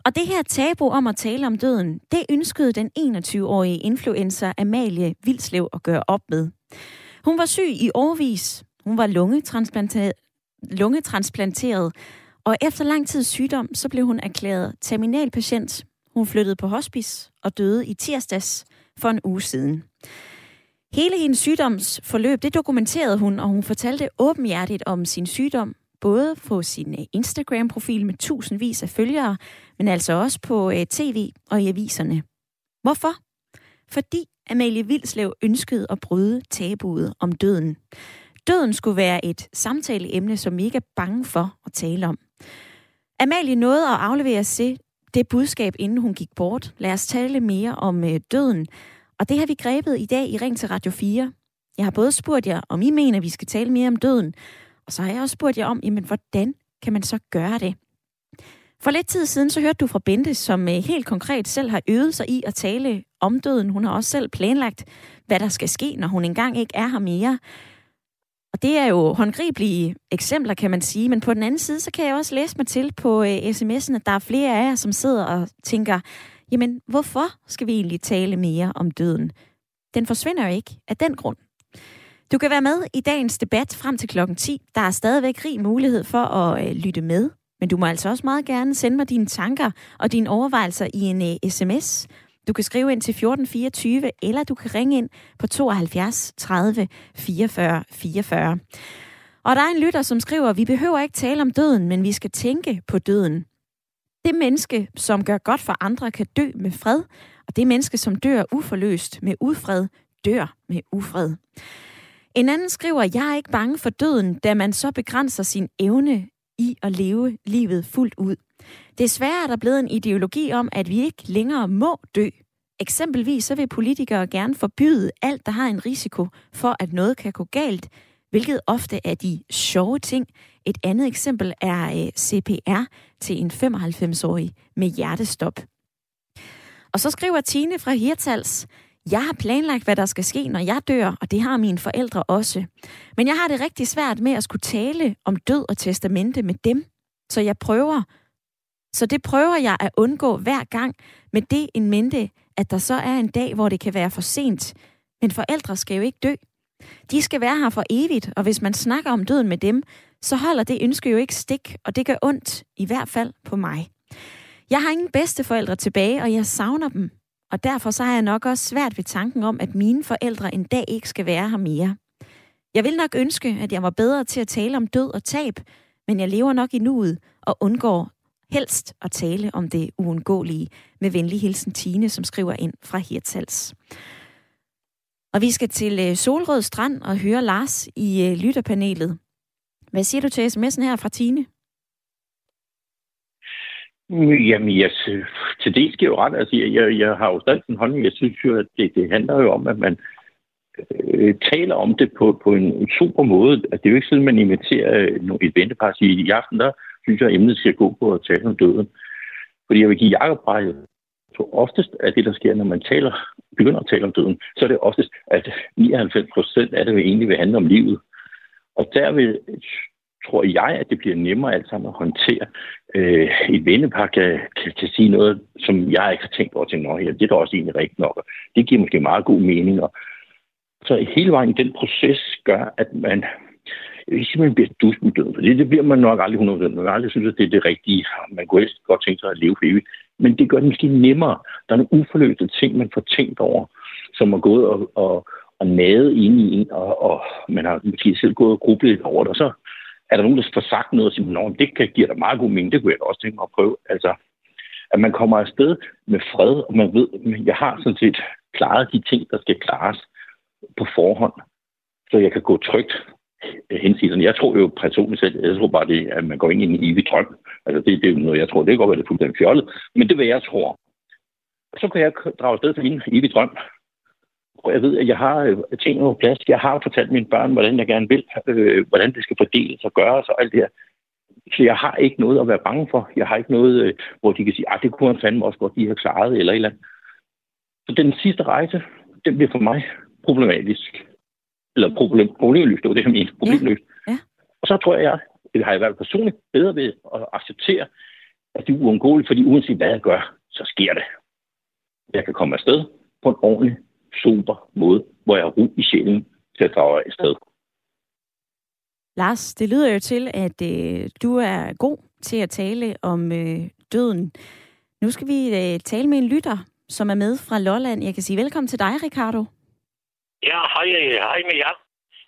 S1: Og det her tabu om at tale om døden, det ønskede den 21-årige influencer Amalie Vilslev at gøre op med. Hun var syg i årvis. Hun var lungetransplanteret, lungetransplanteret, og efter lang tids sygdom, så blev hun erklæret terminalpatient. Hun flyttede på hospice og døde i tirsdags for en uge siden. Hele hendes sygdomsforløb, det dokumenterede hun, og hun fortalte åbenhjertigt om sin sygdom, både på sin øh, Instagram-profil med tusindvis af følgere, men altså også på øh, tv og i aviserne. Hvorfor? Fordi Amalie Vilslev ønskede at bryde tabuet om døden. Døden skulle være et samtaleemne, som vi ikke er bange for at tale om. Amalie nåede at aflevere sig det budskab, inden hun gik bort. Lad os tale mere om øh, døden. Og det har vi grebet i dag i Ring til Radio 4. Jeg har både spurgt jer, om I mener, at vi skal tale mere om døden, og så har jeg også spurgt jer om, jamen, hvordan kan man så gøre det? For lidt tid siden, så hørte du fra Bente, som øh, helt konkret selv har øvet sig i at tale om døden. Hun har også selv planlagt, hvad der skal ske, når hun engang ikke er her mere. Og det er jo håndgribelige eksempler, kan man sige. Men på den anden side, så kan jeg også læse mig til på øh, sms'en, at der er flere af jer, som sidder og tænker, jamen, hvorfor skal vi egentlig tale mere om døden? Den forsvinder jo ikke af den grund. Du kan være med i dagens debat frem til klokken 10. Der er stadigvæk rig mulighed for at øh, lytte med. Men du må altså også meget gerne sende mig dine tanker og dine overvejelser i en øh, sms. Du kan skrive ind til 1424, eller du kan ringe ind på 72 30 44 44. Og der er en lytter, som skriver, vi behøver ikke tale om døden, men vi skal tænke på døden. Det menneske, som gør godt for andre, kan dø med fred, og det menneske, som dør uforløst med ufred, dør med ufred. En anden skriver, jeg er ikke bange for døden, da man så begrænser sin evne i at leve livet fuldt ud. Desværre er der blevet en ideologi om, at vi ikke længere må dø. Eksempelvis så vil politikere gerne forbyde alt, der har en risiko for, at noget kan gå galt, hvilket ofte er de sjove ting. Et andet eksempel er øh, CPR til en 95-årig med hjertestop. Og så skriver Tine fra Hirtals, jeg har planlagt, hvad der skal ske, når jeg dør, og det har mine forældre også. Men jeg har det rigtig svært med at skulle tale om død og testamente med dem. Så jeg prøver. Så det prøver jeg at undgå hver gang med det en mente, at der så er en dag, hvor det kan være for sent. Men forældre skal jo ikke dø. De skal være her for evigt, og hvis man snakker om døden med dem, så holder det ønske jo ikke stik, og det gør ondt, i hvert fald på mig. Jeg har ingen bedsteforældre tilbage, og jeg savner dem. Og derfor så har jeg nok også svært ved tanken om, at mine forældre en dag ikke skal være her mere. Jeg vil nok ønske, at jeg var bedre til at tale om død og tab, men jeg lever nok i nuet og undgår helst at tale om det uundgåelige med venlig hilsen Tine, som skriver ind fra Hirtals. Og vi skal til øh, Solrød Strand og høre Lars i øh, lytterpanelet. Hvad siger du til sms'en her fra Tine?
S2: Jamen, jeg, til det giver jo ret. Altså, jeg, jeg har jo stadig en holdning. Jeg synes jo, at det, det handler jo om, at man øh, taler om det på, på en, super måde. At det er jo ikke sådan, at man inviterer øh, et ventepar og siger, i aften der synes jeg, at emnet skal gå på at tale om døden. Fordi jeg vil give Jacob ret. Så oftest er det, der sker, når man taler, begynder at tale om døden, så er det oftest, at 99 procent af det vil egentlig vil handle om livet. Og der vil tror jeg, at det bliver nemmere alt sammen at håndtere. Øh, et vennepar kan, kan, kan sige noget, som jeg ikke har tænkt over til, her, det er da også egentlig rigtigt nok. Det giver måske meget god mening. Og så hele vejen den proces gør, at man jeg vil sige, man bliver dus med døden, for det, det bliver man nok aldrig 100%. Man vil aldrig synes, at det er det rigtige. Man kunne helst godt tænke sig at leve for evigt. Men det gør det måske nemmere. Der er nogle uforløste ting, man får tænkt over, som er gået og, og, og nade ind i en, og, og man har måske selv gået og grublet over det, og så er der nogen, der får sagt noget og siger, at det kan give dig meget god mening, det kunne jeg da også tænke mig at prøve. Altså, at man kommer afsted med fred, og man ved, at jeg har sådan set klaret de ting, der skal klares på forhånd, så jeg kan gå trygt øh, hensigten. Jeg tror jo personligt selv, jeg tror bare det, at man går ind i en evig drøm. Altså det, det er noget, jeg tror, det kan godt være, det er fuldstændig fjollet, men det er, hvad jeg tror. Så kan jeg drage afsted til en evig drøm. Og jeg ved, at jeg har øh, ting på plads. Jeg har fortalt mine børn, hvordan jeg gerne vil, øh, hvordan det skal fordeles og gøres og alt det her. Så jeg har ikke noget at være bange for. Jeg har ikke noget, øh, hvor de kan sige, at ah, det kunne han fandme også godt, de har klaret, eller et eller andet. Så den sidste rejse, den bliver for mig problematisk. Eller problem, problemløst, det var det, jeg mente. Problemløst.
S1: Ja. Ja.
S2: Og så tror jeg, det har jeg været personligt bedre ved at acceptere, at det er uundgåeligt, fordi uanset hvad jeg gør, så sker det. Jeg kan komme afsted på en ordentlig, super måde, hvor jeg har ro i sjælen til at drage afsted.
S1: Lars, det lyder jo til, at øh, du er god til at tale om øh, døden. Nu skal vi øh, tale med en lytter, som er med fra Lolland. Jeg kan sige velkommen til dig, Ricardo.
S7: Ja, hej, hej med jer.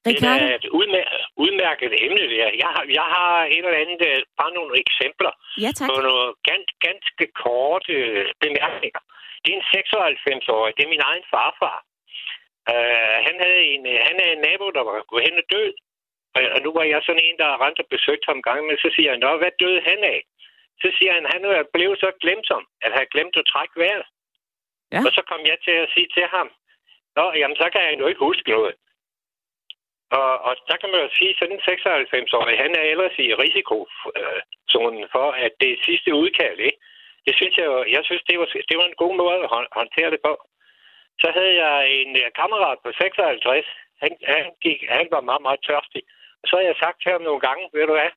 S1: Ricardo?
S7: Det er et udmærket, udmærket emne, det her. Jeg har, jeg har et eller andet, øh, bare nogle eksempler
S1: Ja, tak.
S7: på nogle ganske, ganske korte øh, bemærkninger. Det er en 96-årig, det er min egen farfar. Uh, han, havde en, han er en nabo, der var gået hen og død. Og, og nu var jeg sådan en, der rent og besøgte ham en gang, men så siger han, Nå, hvad døde han af? Så siger han, han blevet så glemsom, at han glemt at trække vejret.
S1: Ja.
S7: Og så kom jeg til at sige til ham, Nå, jamen så kan jeg jo ikke huske noget. Og, og der kan man jo sige, sådan en 96-årig, han er ellers i risikozonen for, at det er sidste udkald, ikke? Det synes jeg jo, jeg synes, det var, det var en god måde at hå- håndtere det på. Så havde jeg en øh, kammerat på 56, han, han, gik, han var meget, meget tørstig. Og så har jeg sagt til ham nogle gange, ved du hvad,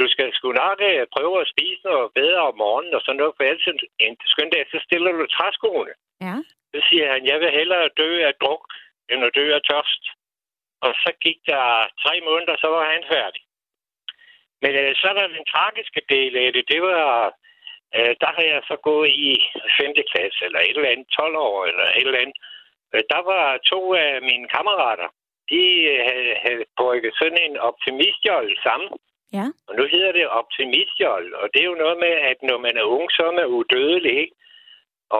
S7: du skal sgu nok øh, prøve at spise noget bedre om morgenen og sådan noget, for ellers en skøn dag, så stiller du træskoene.
S1: Ja.
S7: Så siger han, jeg vil hellere dø af druk, end at dø af tørst. Og så gik der tre måneder, så var han færdig. Men øh, så der den tragiske del af det, det var, øh, der har jeg så gået i 5. klasse, eller et eller andet 12 år, eller et eller andet. Øh, der var to af mine kammerater, de øh, havde, havde brygget sådan en optimistjold sammen.
S1: Ja.
S7: Og nu hedder det optimistjold, og det er jo noget med, at når man er ung, så er man udødelig, ikke?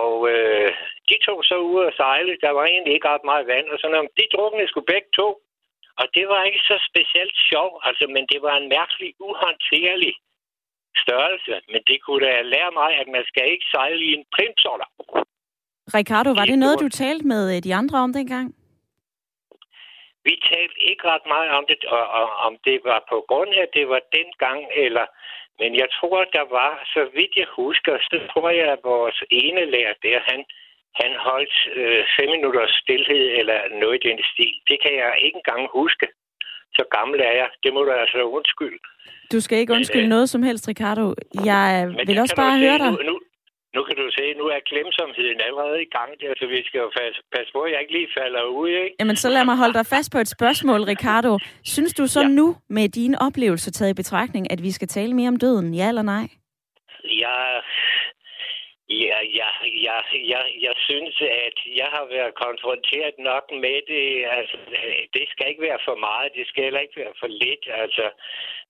S7: Og øh, de tog så ud og sejle. Der var egentlig ikke ret meget vand og sådan noget. De druknede skulle begge to. Og det var ikke så specielt sjov, altså, men det var en mærkelig, uhåndterlig størrelse. Men det kunne da lære mig, at man skal ikke sejle i en primsoller.
S1: Ricardo, var
S7: Det
S1: noget, du talte med øh, de andre om dengang?
S7: Vi talte ikke ret meget om det, og, og om det var på grund af, at det var dengang, eller... Men jeg tror, der var, så vidt jeg husker, så tror jeg, at vores ene lærer der, han, han holdt øh, fem minutters stillhed eller noget i den stil. Det kan jeg ikke engang huske. Så gammel er jeg. Det må du altså undskylde.
S1: Du skal ikke
S7: Men,
S1: undskylde
S7: øh,
S1: noget som helst, Ricardo. Jeg
S7: Men
S1: vil også bare høre dig.
S7: Nu, nu, nu kan du se, nu er glemsomheden allerede i gang der, så vi skal jo passe, passe på, at jeg ikke lige falder ud, ikke?
S1: Jamen, så lad mig holde dig fast på et spørgsmål, Ricardo. Synes du så
S7: Ja.
S1: nu, med dine oplevelser taget i betragtning, at vi skal tale mere om døden? Ja eller nej?
S7: Jeg, ja, ja, ja, ja, jeg synes, at jeg har været konfronteret nok med det. Altså, det skal ikke være for meget, det skal heller ikke være for lidt. Altså,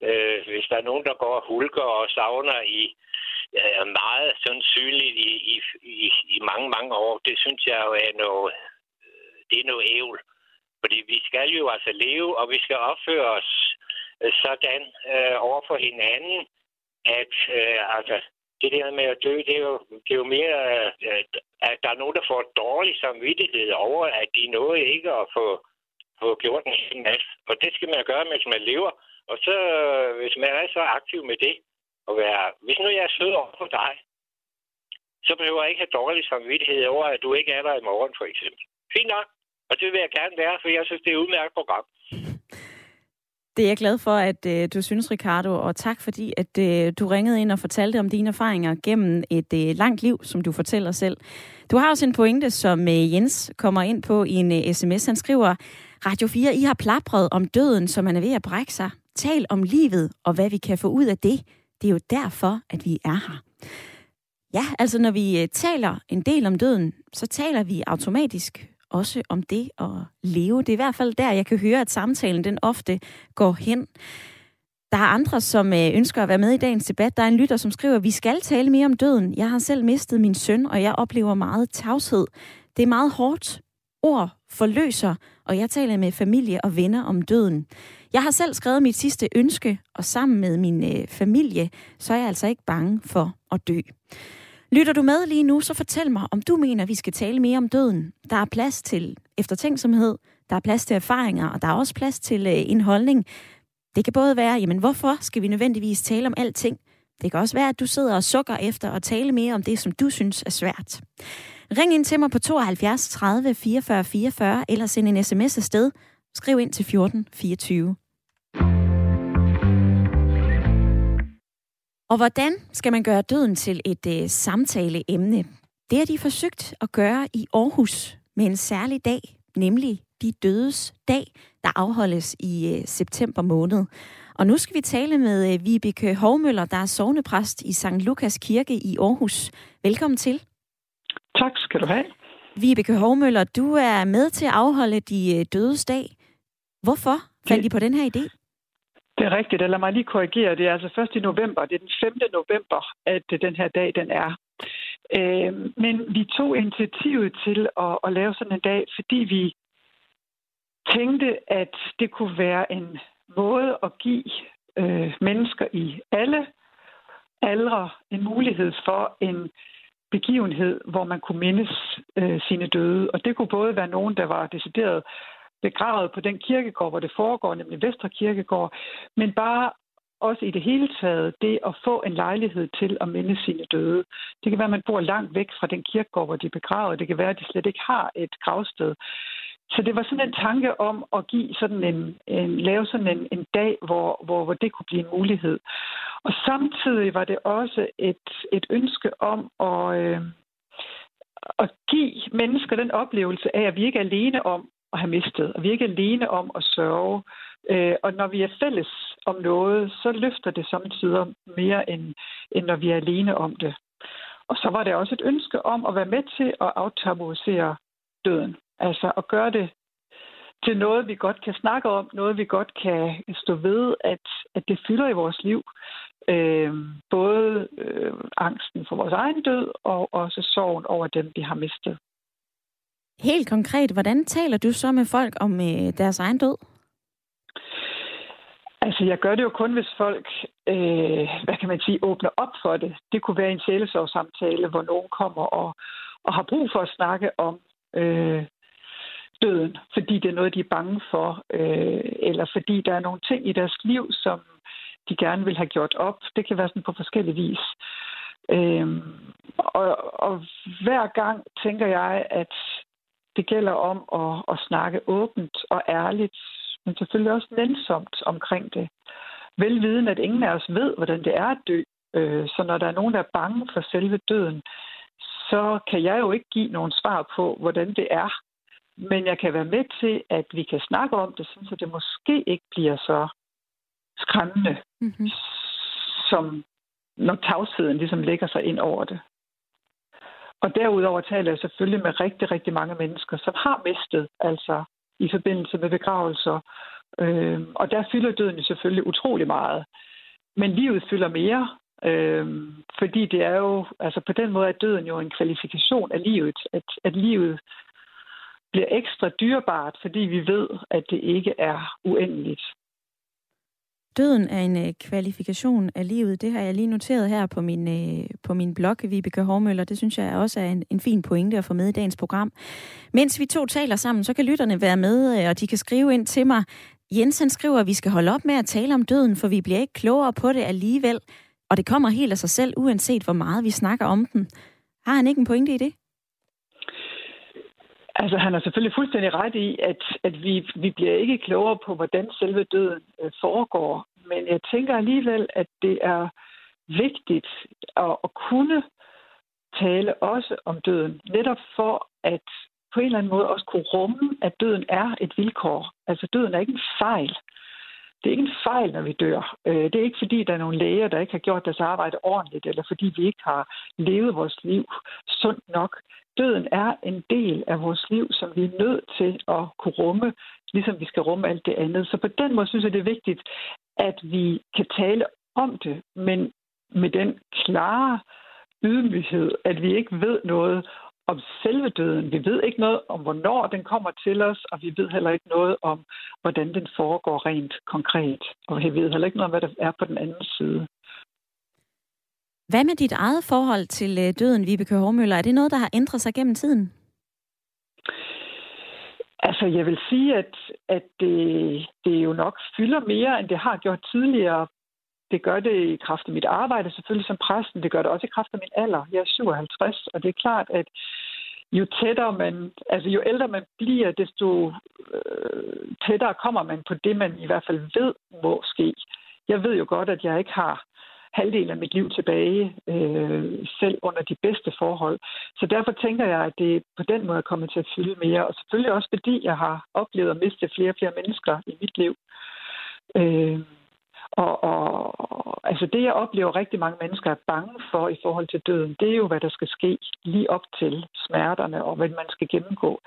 S7: øh, hvis der er nogen, der går og hulker og savner i øh, meget sandsynligt i, i, i, i mange, mange år, det synes jeg jo er noget, det er noget ævl. Fordi vi skal jo altså leve, og vi skal opføre os øh, sådan øh, over for hinanden, at øh, altså, det der med at dø, det er jo, det er jo mere, at, at der er nogen, der får dårlig samvittighed over, at de nåede ikke at få, få gjort en hel masse. Og det skal man gøre, mens man lever. Og så, hvis man er så aktiv med det, og være, hvis nu jeg er sød over for dig, så behøver jeg ikke have dårlig samvittighed over, at du ikke er der i morgen, for eksempel. Fint nok. Og det vil jeg gerne være, for jeg synes, det er et udmærket program.
S1: Det er jeg glad for, at øh, du synes, Ricardo, og tak fordi, at øh, du ringede ind og fortalte om dine erfaringer gennem et øh, langt liv, som du fortæller selv. Du har også en pointe, som øh, Jens kommer ind på i en øh, sms. Han skriver, Radio 4, I har plapret om døden, som man er ved at brække sig. Tal om livet og hvad vi kan få ud af det. Det er jo derfor, at vi er her. Ja, altså når vi øh, taler en del om døden, så taler vi automatisk også om det at leve. Det er i hvert fald der, jeg kan høre, at samtalen den ofte går hen. Der er andre, som øh, ønsker at være med i dagens debat. Der er en lytter, som skriver, vi skal tale mere om døden. Jeg har selv mistet min søn, og jeg oplever meget tavshed. Det er meget hårdt. Ord forløser, og jeg taler med familie og venner om døden. Jeg har selv skrevet mit sidste ønske, og sammen med min øh, familie, så er jeg altså ikke bange for at dø. Lytter du med lige nu, så fortæl mig, om du mener, vi skal tale mere om døden. Der er plads til eftertænksomhed, der er plads til erfaringer, og der er også plads til øh, en holdning. Det kan både være, jamen hvorfor skal vi nødvendigvis tale om alting? Det kan også være, at du sidder og sukker efter at tale mere om det, som du synes er svært. Ring ind til mig på 72 30 44 44, eller send en sms afsted. Skriv ind til 14 24. Og hvordan skal man gøre døden til et øh, samtaleemne? Det har de forsøgt at gøre i Aarhus med en særlig dag, nemlig De Dødes Dag, der afholdes i øh, september måned. Og nu skal vi tale med øh, Vibeke Hovmøller, der er sovnepræst i St. Lukas Kirke i Aarhus. Velkommen til.
S8: Tak skal du have.
S1: Vibeke Hovmøller, du er med til at afholde De øh, Dødes Dag. Hvorfor fandt I på den her idé?
S8: Det er rigtigt, lad mig lige korrigere. Det er altså først i november. Det er den 5. november, at øh, den her dag den er. Øh, men vi tog initiativet til at, at lave sådan en dag, fordi vi tænkte, at det kunne være en måde at give øh, mennesker i alle aldre en mulighed for en begivenhed, hvor man kunne mindes øh, sine døde. Og det kunne både være nogen, der var decideret begravet på den kirkegård, hvor det foregår, nemlig Vestre Kirkegård, men bare også i det hele taget det at få en lejlighed til at minde sine døde. Det kan være, at man bor langt væk fra den kirkegård, hvor de er begravet. Det kan være, at de slet ikke har et gravsted. Så det var sådan en tanke om at give sådan en, en lave sådan en, en dag, hvor, hvor, hvor det kunne blive en mulighed. Og samtidig var det også et, et ønske om at, øh, at give mennesker den oplevelse af, at vi ikke er alene om at have mistet, og vi er ikke alene om at sørge. Øh, og når vi er fælles om noget, så løfter det samtidig mere, end, end når vi er alene om det. Og så var det også et ønske om at være med til at aftabuisere døden. Altså at gøre det til noget, vi godt kan snakke om, noget, vi godt kan stå ved, at, at det fylder i vores liv. Øh, både øh, angsten for vores egen død, og også sorgen over dem, vi har mistet.
S1: Helt konkret, hvordan taler du så med folk om øh, deres egen død?
S8: Altså, jeg gør det jo kun, hvis folk, øh, hvad kan man sige, åbner op for det. Det kunne være en sjælesovsamtale, hvor nogen kommer og, og har brug for at snakke om øh, døden, fordi det er noget, de er bange for, øh, eller fordi der er nogle ting i deres liv, som de gerne vil have gjort op. Det kan være sådan på forskellige vis. Øh, og, og hver gang tænker jeg, at det gælder om at, at snakke åbent og ærligt, men selvfølgelig også nænsomt omkring det. Velviden, at ingen af os ved, hvordan det er at dø. Øh, så når der er nogen, der er bange for selve døden, så kan jeg jo ikke give nogen svar på, hvordan det er. Men jeg kan være med til, at vi kan snakke om det, så det måske ikke bliver så skræmmende, mm-hmm. som når tavsheden ligesom lægger sig ind over det. Og derudover taler jeg selvfølgelig med rigtig, rigtig mange mennesker, som har mistet, altså i forbindelse med begravelser. Øh, og der fylder døden selvfølgelig utrolig meget. Men livet fylder mere, øh, fordi det er jo, altså på den måde er døden jo en kvalifikation af livet, at, at livet bliver ekstra dyrebart, fordi vi ved, at det ikke er uendeligt.
S1: Døden er en øh, kvalifikation af livet. Det har jeg lige noteret her på min, øh, på min blog, Vibeke Hormøller. Det synes jeg også er en, en fin pointe at få med i dagens program. Mens vi to taler sammen, så kan lytterne være med, øh, og de kan skrive ind til mig. Jensen skriver, at vi skal holde op med at tale om døden, for vi bliver ikke klogere på det alligevel. Og det kommer helt af sig selv, uanset hvor meget vi snakker om den. Har han ikke en pointe i det?
S8: Altså, han har selvfølgelig fuldstændig ret i, at, at vi, vi bliver ikke klogere på, hvordan selve døden øh, foregår. Men jeg tænker alligevel, at det er vigtigt at, at kunne tale også om døden, netop for at på en eller anden måde også kunne rumme, at døden er et vilkår. Altså, døden er ikke en fejl. Det er ikke en fejl, når vi dør. Øh, det er ikke fordi, der er nogle læger, der ikke har gjort deres arbejde ordentligt, eller fordi vi ikke har levet vores liv sundt nok døden er en del af vores liv, som vi er nødt til at kunne rumme, ligesom vi skal rumme alt det andet. Så på den måde synes jeg, det er vigtigt, at vi kan tale om det, men med den klare ydmyghed, at vi ikke ved noget om selve døden. Vi ved ikke noget om, hvornår den kommer til os, og vi ved heller ikke noget om, hvordan den foregår rent konkret. Og vi ved heller ikke noget om, hvad der er på den anden side.
S1: Hvad med dit eget forhold til øh, døden, Vibeke Hormøller? Er det noget, der har ændret sig gennem tiden?
S8: Altså, jeg vil sige, at, at det, det jo nok fylder mere, end det har gjort tidligere. Det gør det i kraft af mit arbejde, selvfølgelig som præsten. Det gør det også i kraft af min alder. Jeg er 57, og det er klart, at jo tættere man, altså jo ældre man bliver, desto øh, tættere kommer man på det, man i hvert fald ved må ske. Jeg ved jo godt, at jeg ikke har halvdelen af mit liv tilbage, øh, selv under de bedste forhold. Så derfor tænker jeg, at det på den måde er kommet til at fylde mere. Og selvfølgelig også fordi jeg har oplevet at miste flere og flere mennesker i mit liv. Øh, og, og altså det, jeg oplever rigtig mange mennesker er bange for i forhold til døden, det er jo, hvad der skal ske lige op til smerterne og hvad man skal gennemgå.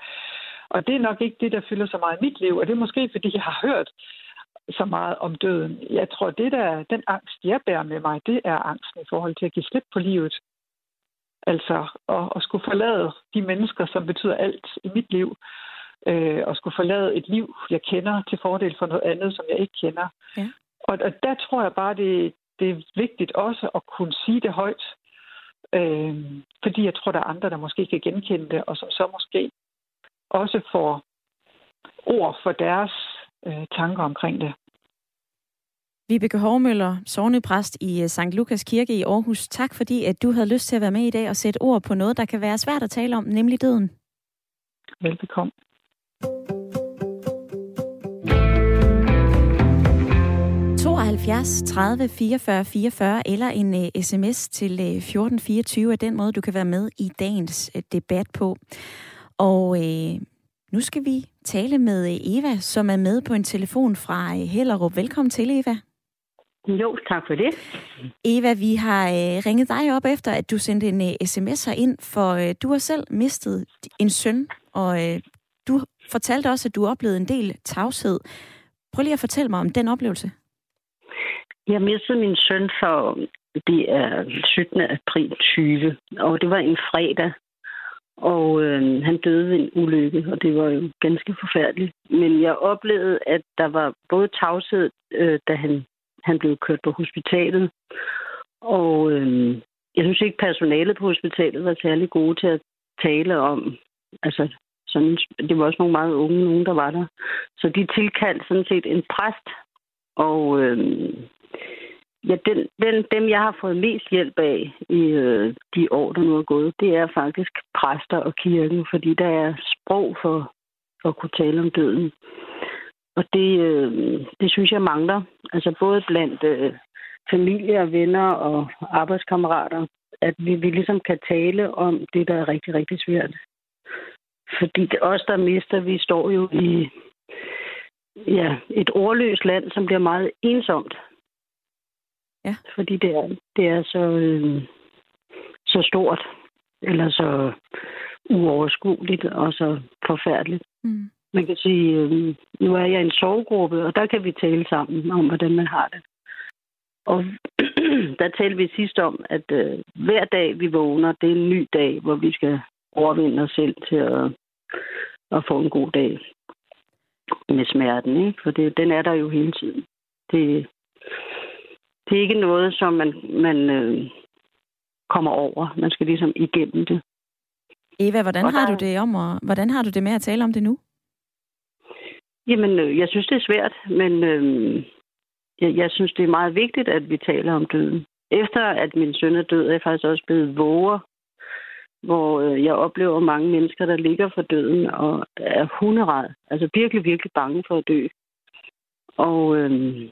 S8: Og det er nok ikke det, der fylder så meget i mit liv, og det er måske, fordi jeg har hørt så meget om døden. Jeg tror, det der, den angst, jeg bærer med mig, det er angsten i forhold til at give slip på livet. Altså at, at skulle forlade de mennesker, som betyder alt i mit liv, øh, og skulle forlade et liv, jeg kender, til fordel for noget andet, som jeg ikke kender. Ja. Og, og der tror jeg bare, det, det er vigtigt også at kunne sige det højt, øh, fordi jeg tror, der er andre, der måske kan genkende det, og som så måske også får ord for deres øh, tanker omkring det.
S1: Vibeke Hormøller, sovnepræst i øh, St. Lukas Kirke i Aarhus. Tak fordi, at du havde lyst til at være med i dag og sætte ord på noget, der kan være svært at tale om, nemlig døden.
S8: Velbekomme.
S1: 72 30 44 44 eller en uh, øh, sms til uh, 1424 er den måde, du kan være med i dagens uh, debat på. Og uh, nu skal vi tale med uh, Eva, som er med på en telefon fra uh, Hellerup. Velkommen til, Eva.
S9: Jo, tak for det.
S1: Eva, vi har uh, ringet dig op efter, at du sendte en sms ind, for du har selv mistet en søn, og du fortalte også, at du oplevede en del tavshed. Prøv lige at fortælle mig om den oplevelse.
S9: Jeg mistede min søn for det er 17. april 20, og det var en fredag. Og øh, han døde ved en ulykke, og det var jo ganske forfærdeligt. Men jeg oplevede, at der var både tavshed, øh, da han, han blev kørt på hospitalet, og øh, jeg synes ikke, personalet på hospitalet var særlig gode til at tale om, altså sådan, det var også nogle meget unge, nogen der var der. Så de tilkaldte sådan set en præst, og øh, Ja, den, den, dem, jeg har fået mest hjælp af i øh, de år, der nu er gået, det er faktisk præster og kirken, fordi der er sprog for, for at kunne tale om døden. Og det, øh, det synes jeg mangler. Altså både blandt øh, familie og venner og arbejdskammerater, at vi, vi ligesom kan tale om det, der er rigtig, rigtig svært. Fordi det os, der mister, vi står jo i ja, et ordløst land, som bliver meget ensomt. Ja. Fordi det er, det er så, øh, så stort, eller så uoverskueligt og så forfærdeligt. Mm. Man kan sige, øh, nu er jeg i en sovegruppe, og der kan vi tale sammen om, hvordan man har det. Og der talte vi sidst om, at øh, hver dag vi vågner, det er en ny dag, hvor vi skal overvinde os selv til at, at få en god dag med smerten. Ikke? For det, den er der jo hele tiden. Det, det er ikke noget, som man, man øh, kommer over. Man skal ligesom igennem det.
S1: Eva, hvordan har du det om, og hvordan har du det med at tale om det nu?
S9: Jamen, øh, jeg synes, det er svært, men øh, jeg, jeg synes, det er meget vigtigt, at vi taler om døden. Efter at min søn er død, er jeg faktisk også blevet våger, hvor øh, jeg oplever mange mennesker, der ligger for døden og er hunderad. Altså virkelig, virkelig bange for at dø. Og øh,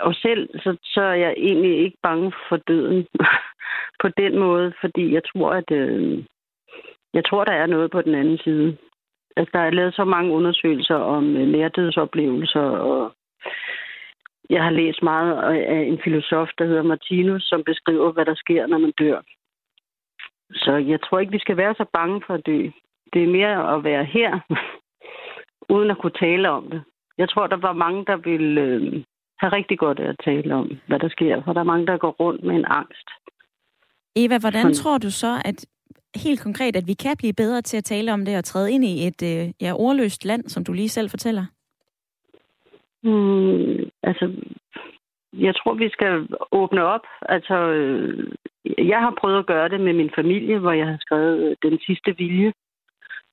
S9: og selv så, så er jeg egentlig ikke bange for døden på den måde, fordi jeg tror, at øh, jeg tror, der er noget på den anden side. Altså, der er lavet så mange undersøgelser om øh, nærdødsoplevelser, og jeg har læst meget af en filosof, der hedder Martinus, som beskriver, hvad der sker, når man dør. Så jeg tror ikke, vi skal være så bange for at dø. Det er mere at være her, uden at kunne tale om det. Jeg tror, der var mange, der ville øh, have rigtig godt af at tale om, hvad der sker, for der er mange, der går rundt med en angst.
S1: Eva, hvordan Sådan. tror du så, at helt konkret, at vi kan blive bedre til at tale om det og træde ind i et øh, ja, ordløst land, som du lige selv fortæller?
S9: Mm, altså, jeg tror, vi skal åbne op. Altså, øh, jeg har prøvet at gøre det med min familie, hvor jeg har skrevet den sidste vilje.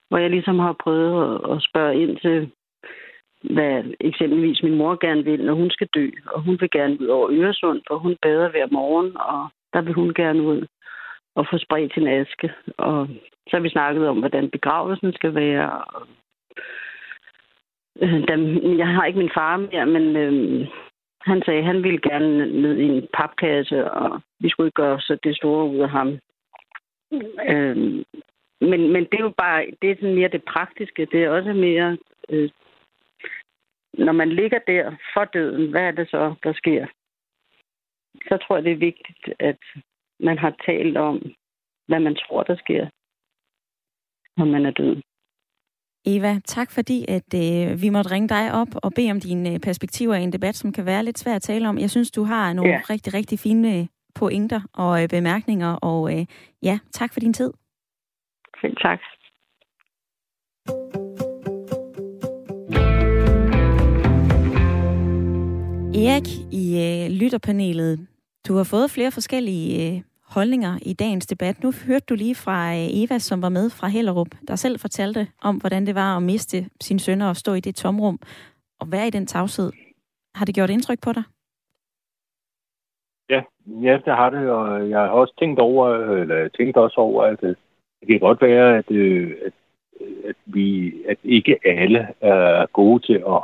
S9: Hvor jeg ligesom har prøvet at spørge ind til, hvad eksempelvis min mor gerne vil, når hun skal dø. Og hun vil gerne ud over Øresund, for hun bader hver morgen, og der vil hun gerne ud og få spredt sin aske. Og så har vi snakket om, hvordan begravelsen skal være. Og, øh, jeg har ikke min far mere, men øh, han sagde, at han ville gerne ned i en papkasse, og vi skulle ikke gøre så det store ud af ham. Øh, men, men det er jo bare, det er sådan mere det praktiske. Det er også mere, øh, når man ligger der for døden, hvad er det så, der sker? Så tror jeg, det er vigtigt, at man har talt om, hvad man tror, der sker, når man er død.
S1: Eva, tak fordi, at øh, vi måtte ringe dig op og bede om dine øh, perspektiver i en debat, som kan være lidt svær at tale om. Jeg synes, du har nogle ja. rigtig, rigtig fine øh, pointer og øh, bemærkninger, og øh, ja, tak for din tid.
S9: Selv tak.
S1: Erik i øh, lytterpanelet, du har fået flere forskellige øh, holdninger i dagens debat. Nu hørte du lige fra øh, Eva, som var med fra Hellerup, der selv fortalte om, hvordan det var at miste sin sønner og stå i det tomrum og være i den tavshed. Har det gjort indtryk på dig?
S3: Ja, ja, det har det, og jeg har også tænkt over, eller tænkt også over, at øh, det kan godt være, at, øh, at, øh, at vi, at ikke alle er gode til at,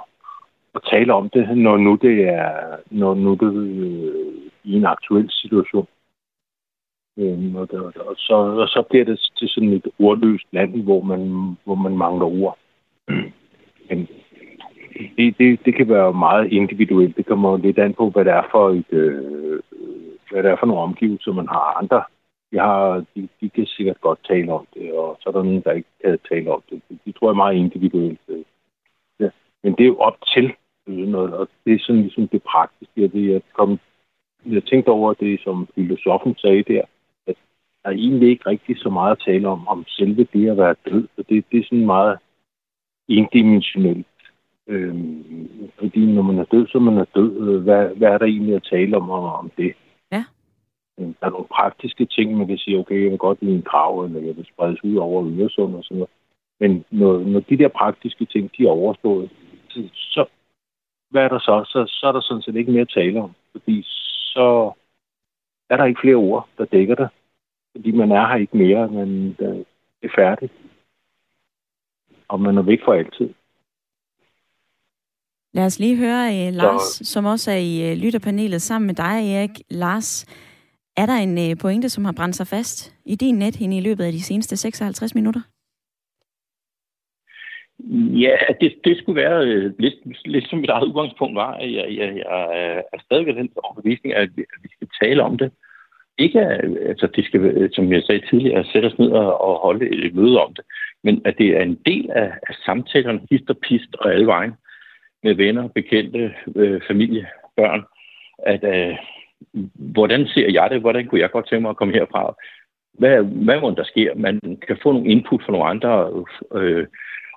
S3: at tale om det, når nu det er, når nu det er i en aktuel situation. Øhm, og, der, og, så, og så bliver det til sådan et ordløst land, hvor man, hvor man mangler ord. Men det, det, det kan være meget individuelt. Det kommer lidt an på, hvad det er for et, øh, hvad det er for nogle omgivelser, man har. Andre de, har, de, de kan sikkert godt tale om det, og så er der nogen, der ikke kan tale om det. De tror jeg er meget individuelt. Øh. Ja. Men det er jo op til noget, og det er sådan ligesom det praktiske. Det er at komme jeg tænkte over det, som filosofen sagde der, der er egentlig ikke rigtig så meget at tale om, om selve det at være død. Og det, det er sådan meget indimensionelt. Øhm, fordi når man er død, så man er død. Hvad, hvad er der egentlig at tale om, om, om det?
S1: Ja.
S3: Øhm, der er nogle praktiske ting, man kan sige, okay, jeg vil godt lide en grav, eller jeg vil spredes ud over Øresund og sådan noget. Men når, når de der praktiske ting, de er overstået, så, så hvad er der så? så? Så er der sådan set ikke mere at tale om. Fordi så er der ikke flere ord, der dækker det fordi man er her ikke mere, men det er færdigt. Og man er væk for altid.
S1: Lad os lige høre uh, Lars, Så... som også er i uh, lytterpanelet sammen med dig, Erik. Lars, er der en uh, pointe, som har brændt sig fast i din nethinde i løbet af de seneste 56 minutter?
S2: Ja, det, det skulle være øh, lidt, lidt som mit eget udgangspunkt var. Jeg, jeg, jeg er stadig den overbevisning, at vi, at vi skal tale om det ikke, altså det skal, øh, som jeg sagde tidligere, sætte os ned og holde et møde om det, men at det er en del af, af samtalerne, hist og pist og alle vejen, med venner, bekendte, øh, familie, børn, at øh, hvordan ser jeg det? Hvordan kunne jeg godt tænke mig at komme herfra? Hvad, hvad må der sker? Man kan få nogle input fra nogle andre, øh,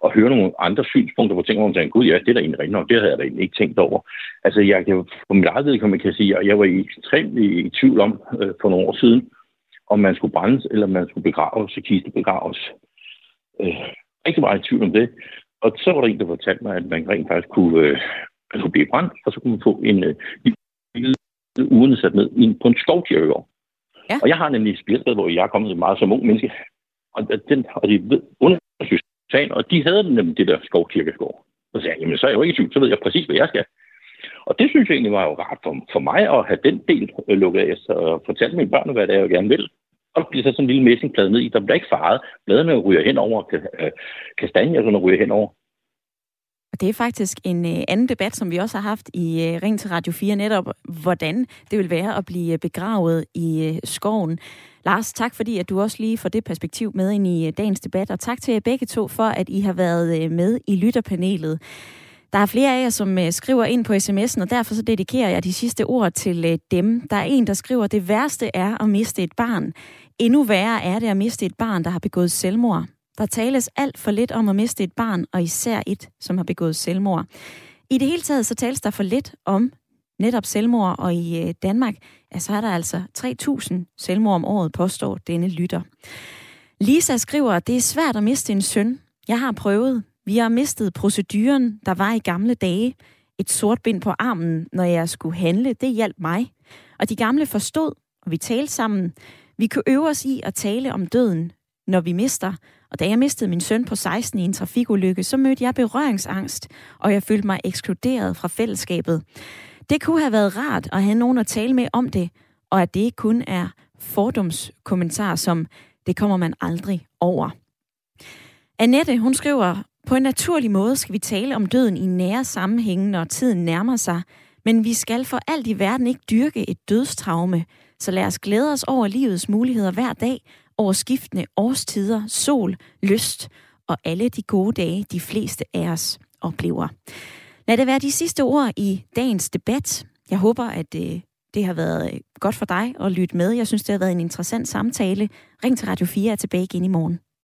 S2: og høre nogle andre synspunkter, hvor tænker man, tænker, gud ja, det er da egentlig rigtigt nok, det havde jeg da egentlig ikke tænkt over. Altså, jeg kan på mit eget vedkommende kan sige, at jeg var ekstremt i, i tvivl om øh, for nogle år siden, om man skulle brændes, eller man skulle begraves, kiste begraves. Øh, rigtig meget i tvivl om det. Og så var der en, der fortalte mig, at man rent faktisk kunne, øh, man kunne blive brændt, og så kunne man få en øh, ugerne sat ned i, på en skovkirkegård. Ja. Og jeg har nemlig et hvor jeg er kommet meget som ung menneske. Og, den, og de ved, undersøgelser sagen, og de havde nemlig det der skovkirkegård. Så sagde jeg, jamen så er jeg jo ikke i tvivl, så ved jeg præcis, hvad jeg skal. Og det synes jeg egentlig var jo rart for, for mig at have den del øh, lukket af, så øh, fortælle mine børn, hvad det er, jeg gerne vil. Og der bliver så sådan en lille messingplade ned i, der bliver ikke faret. Bladene ryger hen over, øh, kastanjer sådan ryger hen over.
S1: Og det er faktisk en øh, anden debat, som vi også har haft i øh, Ring til Radio 4, netop hvordan det vil være at blive øh, begravet i øh, skoven. Lars, tak fordi at du også lige får det perspektiv med ind i øh, dagens debat, og tak til jer begge to for, at I har været øh, med i lytterpanelet. Der er flere af jer, som øh, skriver ind på sms'en, og derfor så dedikerer jeg de sidste ord til øh, dem. Der er en, der skriver, det værste er at miste et barn. Endnu værre er det at miste et barn, der har begået selvmord. Der tales alt for lidt om at miste et barn, og især et, som har begået selvmord. I det hele taget så tales der for lidt om netop selvmord, og i øh, Danmark ja, så er der altså 3.000 selvmord om året, påstår denne lytter. Lisa skriver, at det er svært at miste en søn. Jeg har prøvet. Vi har mistet proceduren, der var i gamle dage. Et sort bind på armen, når jeg skulle handle, det hjalp mig. Og de gamle forstod, og vi talte sammen. Vi kunne øve os i at tale om døden, når vi mister. Og da jeg mistede min søn på 16 i en trafikulykke, så mødte jeg berøringsangst, og jeg følte mig ekskluderet fra fællesskabet. Det kunne have været rart at have nogen at tale med om det, og at det ikke kun er fordomskommentar som, det kommer man aldrig over. Annette, hun skriver, på en naturlig måde skal vi tale om døden i nære sammenhænge, når tiden nærmer sig, men vi skal for alt i verden ikke dyrke et dødstraume, så lad os glæde os over livets muligheder hver dag, over skiftende årstider, sol, lyst og alle de gode dage, de fleste af os oplever. Lad det være de sidste ord i dagens debat. Jeg håber, at det, det har været øh, godt for dig at lytte med. Jeg synes, det har været en interessant samtale. Ring til Radio 4 er tilbage igen i morgen.